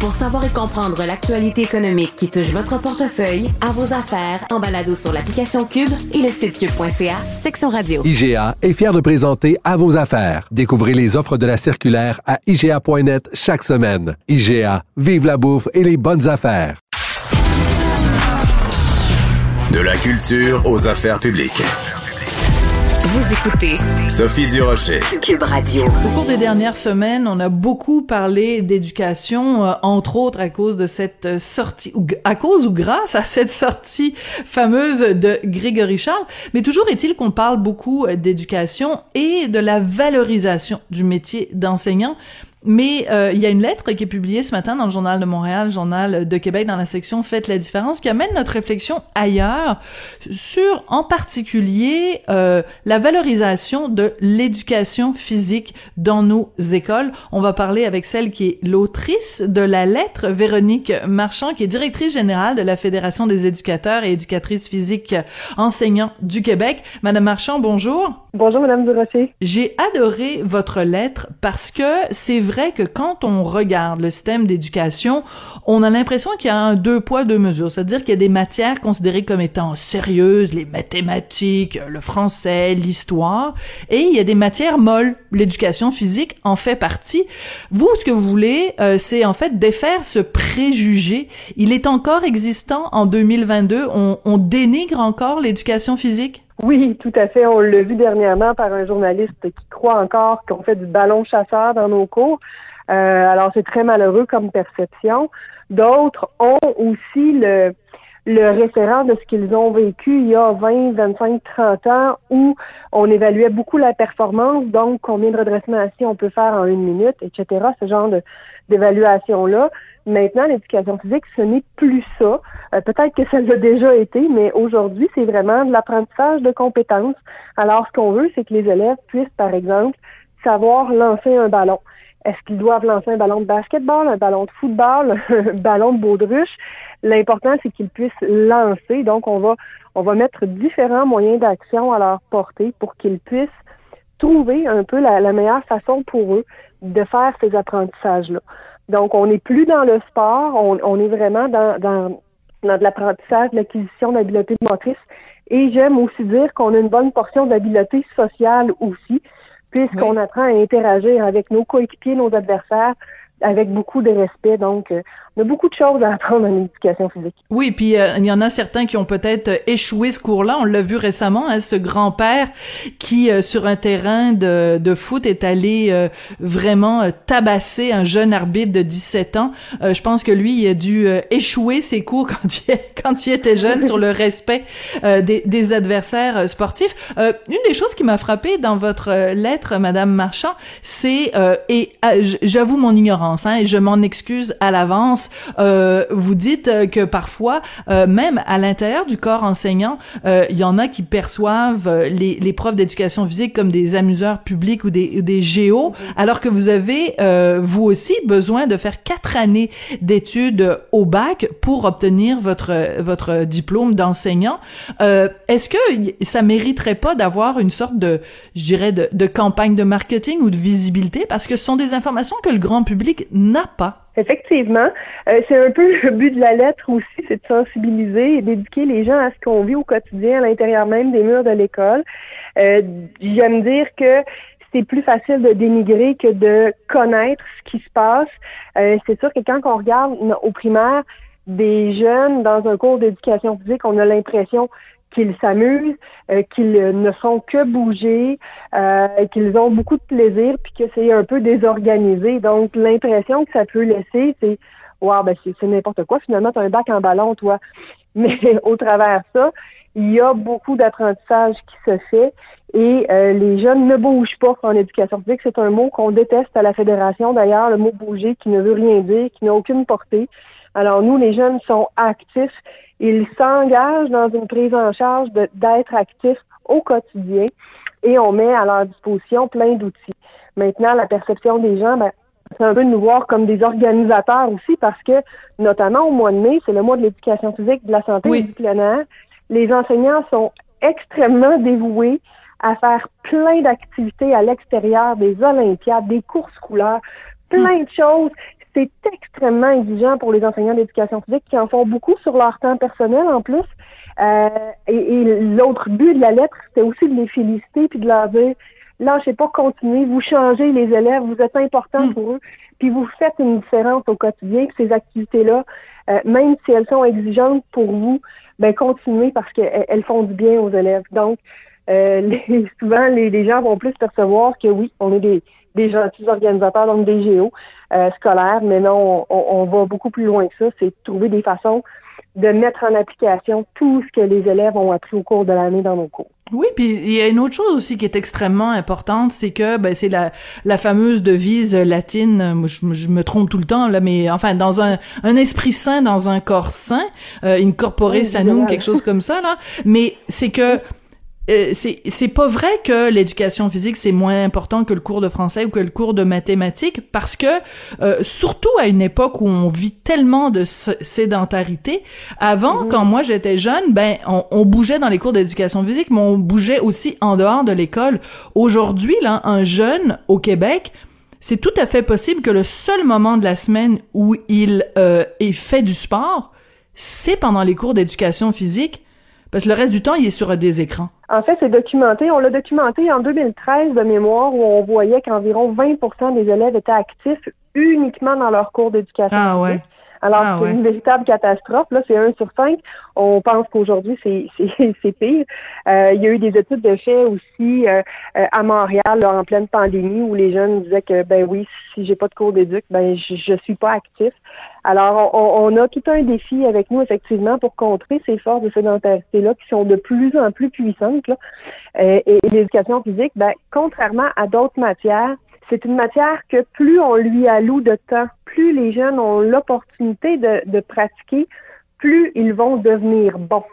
Pour savoir et comprendre l'actualité économique qui touche votre portefeuille, à vos affaires, en balado sur l'application Cube et le site cube.ca, section radio. IGA est fier de présenter À vos affaires. Découvrez les offres de la circulaire à IGA.net chaque semaine. IGA, vive la bouffe et les bonnes affaires. De la culture aux affaires publiques. Vous écoutez Sophie Durocher. Cube Radio. Au cours des dernières semaines, on a beaucoup parlé d'éducation, euh, entre autres à cause de cette sortie, ou à cause ou grâce à cette sortie fameuse de Grégory Charles. Mais toujours est-il qu'on parle beaucoup euh, d'éducation et de la valorisation du métier d'enseignant. Mais euh, il y a une lettre qui est publiée ce matin dans le Journal de Montréal, Journal de Québec, dans la section Faites la différence, qui amène notre réflexion ailleurs sur, en particulier, euh, la valorisation de l'éducation physique dans nos écoles. On va parler avec celle qui est l'autrice de la lettre, Véronique Marchand, qui est directrice générale de la Fédération des éducateurs et éducatrices physiques enseignants du Québec. Madame Marchand, bonjour. Bonjour, Madame Durocher. J'ai adoré votre lettre parce que c'est vrai que quand on regarde le système d'éducation, on a l'impression qu'il y a un deux poids, deux mesures. C'est-à-dire qu'il y a des matières considérées comme étant sérieuses, les mathématiques, le français, l'histoire, et il y a des matières molles. L'éducation physique en fait partie. Vous, ce que vous voulez, euh, c'est en fait défaire ce préjugé. Il est encore existant en 2022. On, on dénigre encore l'éducation physique? Oui, tout à fait. On l'a vu dernièrement par un journaliste qui croit encore qu'on fait du ballon chasseur dans nos cours. Euh, alors, c'est très malheureux comme perception. D'autres ont aussi le, le référent de ce qu'ils ont vécu il y a 20, 25, 30 ans où on évaluait beaucoup la performance, donc combien de redressements assis on peut faire en une minute, etc., ce genre d'évaluation-là. Maintenant, l'éducation physique, ce n'est plus ça. Euh, peut-être que ça l'a déjà été, mais aujourd'hui, c'est vraiment de l'apprentissage de compétences. Alors, ce qu'on veut, c'est que les élèves puissent, par exemple, savoir lancer un ballon. Est-ce qu'ils doivent lancer un ballon de basketball, un ballon de football, un ballon de baudruche? L'important, c'est qu'ils puissent lancer. Donc, on va, on va mettre différents moyens d'action à leur portée pour qu'ils puissent trouver un peu la, meilleure façon pour eux de faire ces apprentissages-là. Donc, on n'est plus dans le sport, on, est vraiment dans, dans, dans de l'apprentissage, de l'acquisition d'habiletés motrices. Et j'aime aussi dire qu'on a une bonne portion d'habiletés sociales aussi puisqu'on apprend à interagir avec nos coéquipiers, nos adversaires, avec beaucoup de respect. Donc, euh, on a beaucoup de choses à apprendre en éducation physique. Oui, puis euh, il y en a certains qui ont peut-être échoué ce cours-là. On l'a vu récemment, hein, ce grand-père qui, euh, sur un terrain de, de foot, est allé euh, vraiment tabasser un jeune arbitre de 17 ans. je pense que lui, il a dû échouer ses cours quand il, quand il était jeune sur le respect des, des, adversaires sportifs. une des choses qui m'a frappé dans votre lettre, Madame Marchand, c'est, et j'avoue mon ignorance, hein, et je m'en excuse à l'avance, euh, vous dites euh, que parfois, euh, même à l'intérieur du corps enseignant, il y en a qui perçoivent les, profs d'éducation physique comme des amuseurs publics ou des, géos, alors que vous avez, vous aussi, besoin de faire quatre années d'études au bac pour obtenir votre, diplôme d'enseignant. Est-ce que ça mériterait pas d'avoir une sorte de, je dirais, de campagne de marketing ou de visibilité? Parce que ce sont des informations que le grand public n'a pas? Effectivement, euh, c'est un peu le but de la lettre aussi, c'est de sensibiliser et d'éduquer les gens à ce qu'on vit au quotidien à l'intérieur même des murs de l'école. Euh, J'aime dire que c'est plus facile de dénigrer que de connaître ce qui se passe. Euh, c'est sûr que quand on regarde au primaire des jeunes dans un cours d'éducation physique, on a l'impression qu'ils s'amusent, euh, qu'ils ne font que bouger, euh, qu'ils ont beaucoup de plaisir, puis que c'est un peu désorganisé. Donc, l'impression que ça peut laisser, c'est Wow, ben c'est n'importe quoi. Finalement, tu as un bac en ballon, toi. Mais au travers ça, il y a beaucoup d'apprentissage qui se fait et euh, les jeunes ne bougent pas en éducation physique. C'est un mot qu'on déteste à la fédération. D'ailleurs, le mot bouger qui ne veut rien dire, qui n'a aucune portée. Alors nous, les jeunes sont actifs ils s'engagent dans une prise en charge d'être actifs au quotidien et on met à leur disposition plein d'outils. Maintenant, la perception des gens, ben, c'est un peu de nous voir comme des organisateurs aussi parce que, notamment au mois de mai, c'est le mois de l'éducation physique, de la santé et du plein air. Les enseignants sont extrêmement dévoués à faire plein d'activités à l'extérieur, des olympiades, des courses couleurs, plein de choses c'est extrêmement exigeant pour les enseignants d'éducation physique qui en font beaucoup sur leur temps personnel en plus. Euh, et, l'autre but de la lettre, c'était aussi de les féliciter puis de leur dire lâchez pas, continuer, vous changez les élèves, vous êtes importants mm. pour eux, puis vous faites une différence au quotidien. Ces activités-là, euh, même si elles sont exigeantes pour vous, ben continuez parce qu'elles font du bien aux élèves. Donc, euh, souvent, les, les, gens vont plus percevoir que oui, on est des, des gentils organisateurs, donc des géos euh, scolaires, mais non, on, va beaucoup plus loin que ça, c'est de trouver des façons de mettre en application tout ce que les élèves ont appris au cours de l'année dans nos cours. Oui, puis il y a une autre chose aussi qui est extrêmement importante, c'est que ben, c'est la, la fameuse devise latine, je, me trompe tout le temps là, mais enfin dans un, un esprit sain, dans un corps sain, euh, incorporer oui, sanum, quelque chose comme ça là, mais c'est que euh, c'est pas vrai que l'éducation physique c'est moins important que le cours de français ou que le cours de mathématiques parce que euh, surtout à une époque où on vit tellement de sédentarité avant quand moi j'étais jeune ben on, on, bougeait dans les cours d'éducation physique mais on bougeait aussi en dehors de l'école aujourd'hui là un jeune au Québec c'est tout à fait possible que le seul moment de la semaine où il euh, est fait du sport c'est pendant les cours d'éducation physique parce que le reste du temps, il est sur des écrans. En fait, c'est documenté. On l'a documenté en 2013 de mémoire où on voyait qu'environ 20% des élèves étaient actifs uniquement dans leur cours d'éducation. Ah ouais. Alors, ah c'est une véritable catastrophe. Là, c'est un sur cinq. On pense qu'aujourd'hui, c'est, c'est, pire. Euh, il y a eu des études de fait aussi euh, euh, à Montréal, en pleine pandémie, où les jeunes disaient que, ben oui, si j'ai pas de cours d'éduc, ben je, je suis pas actif. Alors, on, a tout un défi avec nous, effectivement, pour contrer ces forces de sédentarité-là qui sont de plus en plus puissantes. Là. et l'éducation physique, ben, contrairement à d'autres matières, c'est une matière que plus on lui alloue de temps, plus les jeunes ont l'opportunité de, pratiquer, plus ils vont devenir bons.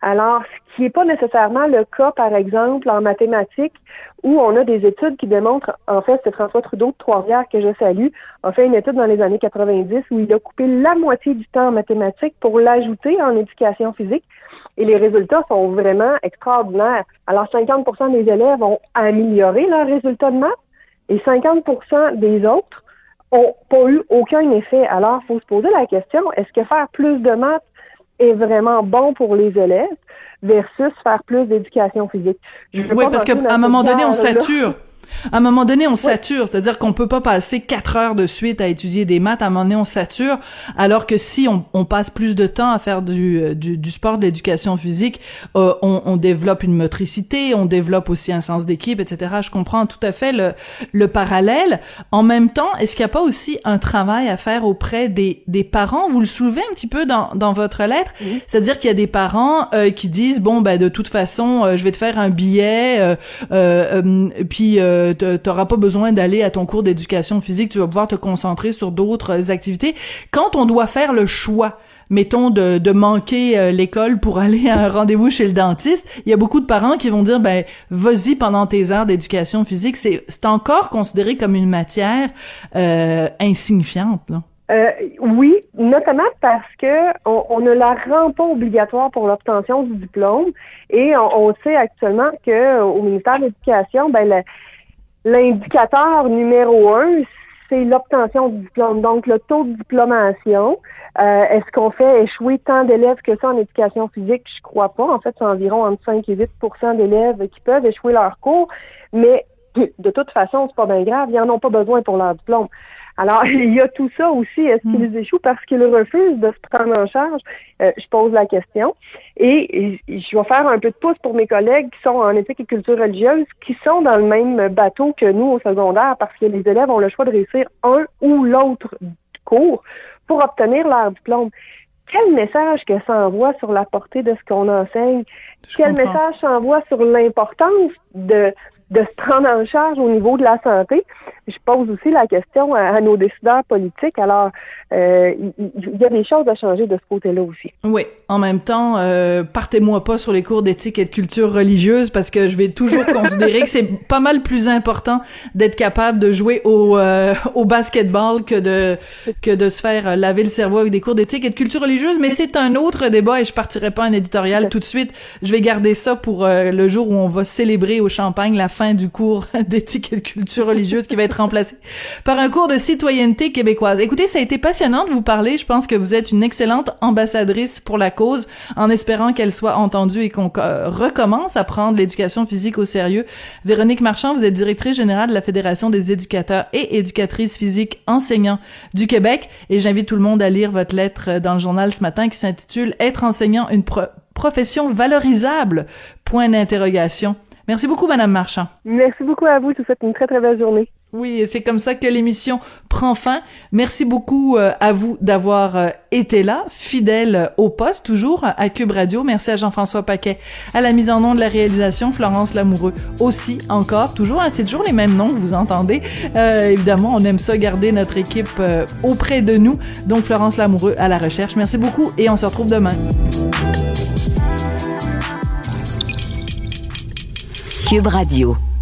Alors, ce qui n'est pas nécessairement le cas, par exemple, en mathématiques, où on a des études qui démontrent, en fait, c'est François Trudeau de Trois-Rivières que je salue, a fait une étude dans les années 90 où il a coupé la moitié du temps en mathématiques pour l'ajouter en éducation physique. Et les résultats sont vraiment extraordinaires. Alors, 50% des élèves ont amélioré leurs résultats de maths, et 50% des autres ont pas eu aucun effet. Alors, il faut se poser la question, est-ce que faire plus de maths est vraiment bon pour les élèves versus faire plus d'éducation physique? oui, parce qu'à un moment donné, on sature. À un moment donné, on sature, c'est-à-dire qu'on peut pas passer quatre heures de suite à étudier des maths. À un moment donné, on sature, alors que si on, on passe plus de temps à faire du, euh, du, du sport, de l'éducation physique, euh, on, on, développe une motricité, on développe aussi un sens d'équipe, etc. Je comprends tout à fait le, le parallèle. En même temps, est-ce qu'il n'y a pas aussi un travail à faire auprès des, des parents? Vous le soulevez un petit peu dans, dans votre lettre, c'est-à-dire qu'il y a des parents euh, qui disent bon ben de toute façon, je vais te faire un billet, puis euh, t'auras pas besoin d'aller à ton cours d'éducation physique, tu vas pouvoir te concentrer sur d'autres activités. Quand on doit faire le choix, mettons de, de manquer euh, l'école pour aller à un rendez-vous chez le dentiste, il y a beaucoup de parents qui vont dire ben vas-y pendant tes heures d'éducation physique, c'est c'est encore considéré comme une matière euh, insignifiante là. Euh, oui, notamment parce que on, ne la rend pas obligatoire pour l'obtention du diplôme et on, sait actuellement que au ministère de l'Éducation, ben L'indicateur numéro un, c'est l'obtention du diplôme. Donc, le taux de diplomation. Euh, est-ce qu'on fait échouer tant d'élèves que ça en éducation physique? Je crois pas. En fait, c'est environ entre 5 et 8% d'élèves qui peuvent échouer leur cours. Mais de toute façon, c'est pas bien grave. Ils n'en ont pas besoin pour leur diplôme. Alors, il y a tout ça aussi. Est-ce qu'ils hmm. échouent parce qu'ils refusent de se prendre en charge? Euh, je pose la question. Et, je vais faire un peu de pouce pour mes collègues qui sont en éthique et culture religieuse, qui sont dans le même bateau que nous au secondaire, parce que les élèves ont le choix de réussir un ou l'autre cours pour obtenir leur diplôme. Quel message que ça envoie sur la portée de ce qu'on enseigne? Quel message ça envoie sur l'importance de de se prendre en charge au niveau de la santé. Je pose aussi la question à, nos décideurs politiques. Alors, euh, il y, a des choses à changer de ce côté-là aussi. Oui. En même temps, euh, partez-moi pas sur les cours d'éthique et de culture religieuse parce que je vais toujours considérer que c'est pas mal plus important d'être capable de jouer au, euh, au basketball que de que de se faire laver le cerveau avec des cours d'éthique et de culture religieuse. Mais c'est un autre débat et je partirai pas en éditorial tout de suite. Je vais garder ça pour le jour où on va célébrer au Champagne la fin du cours d'éthique et de culture religieuse qui va être remplacé par un cours de citoyenneté québécoise. Écoutez, ça a été passionnant de vous parler. Je pense que vous êtes une excellente ambassadrice pour la cause, en espérant qu'elle soit entendue et qu'on euh, recommence à prendre l'éducation physique au sérieux. Véronique Marchand, vous êtes directrice générale de la Fédération des éducateurs et éducatrices physiques enseignants du Québec et j'invite tout le monde à lire votre lettre dans le journal ce matin qui s'intitule Être enseignant une profession valorisable Point d'interrogation. Merci beaucoup, Madame Marchand. Merci beaucoup à vous. Je vous souhaite une très, très belle journée. Oui, c'est comme ça que l'émission prend fin. Merci beaucoup euh, à vous d'avoir euh, été là, fidèle au poste, toujours à Cube Radio. Merci à Jean-François Paquet à la mise en nom de la réalisation, Florence Lamoureux aussi, encore, toujours. Hein, c'est toujours les mêmes noms que vous entendez. Euh, évidemment, on aime ça garder notre équipe auprès de nous. Donc, Florence Lamoureux à la recherche. Merci beaucoup et on se retrouve demain. Cube Radio.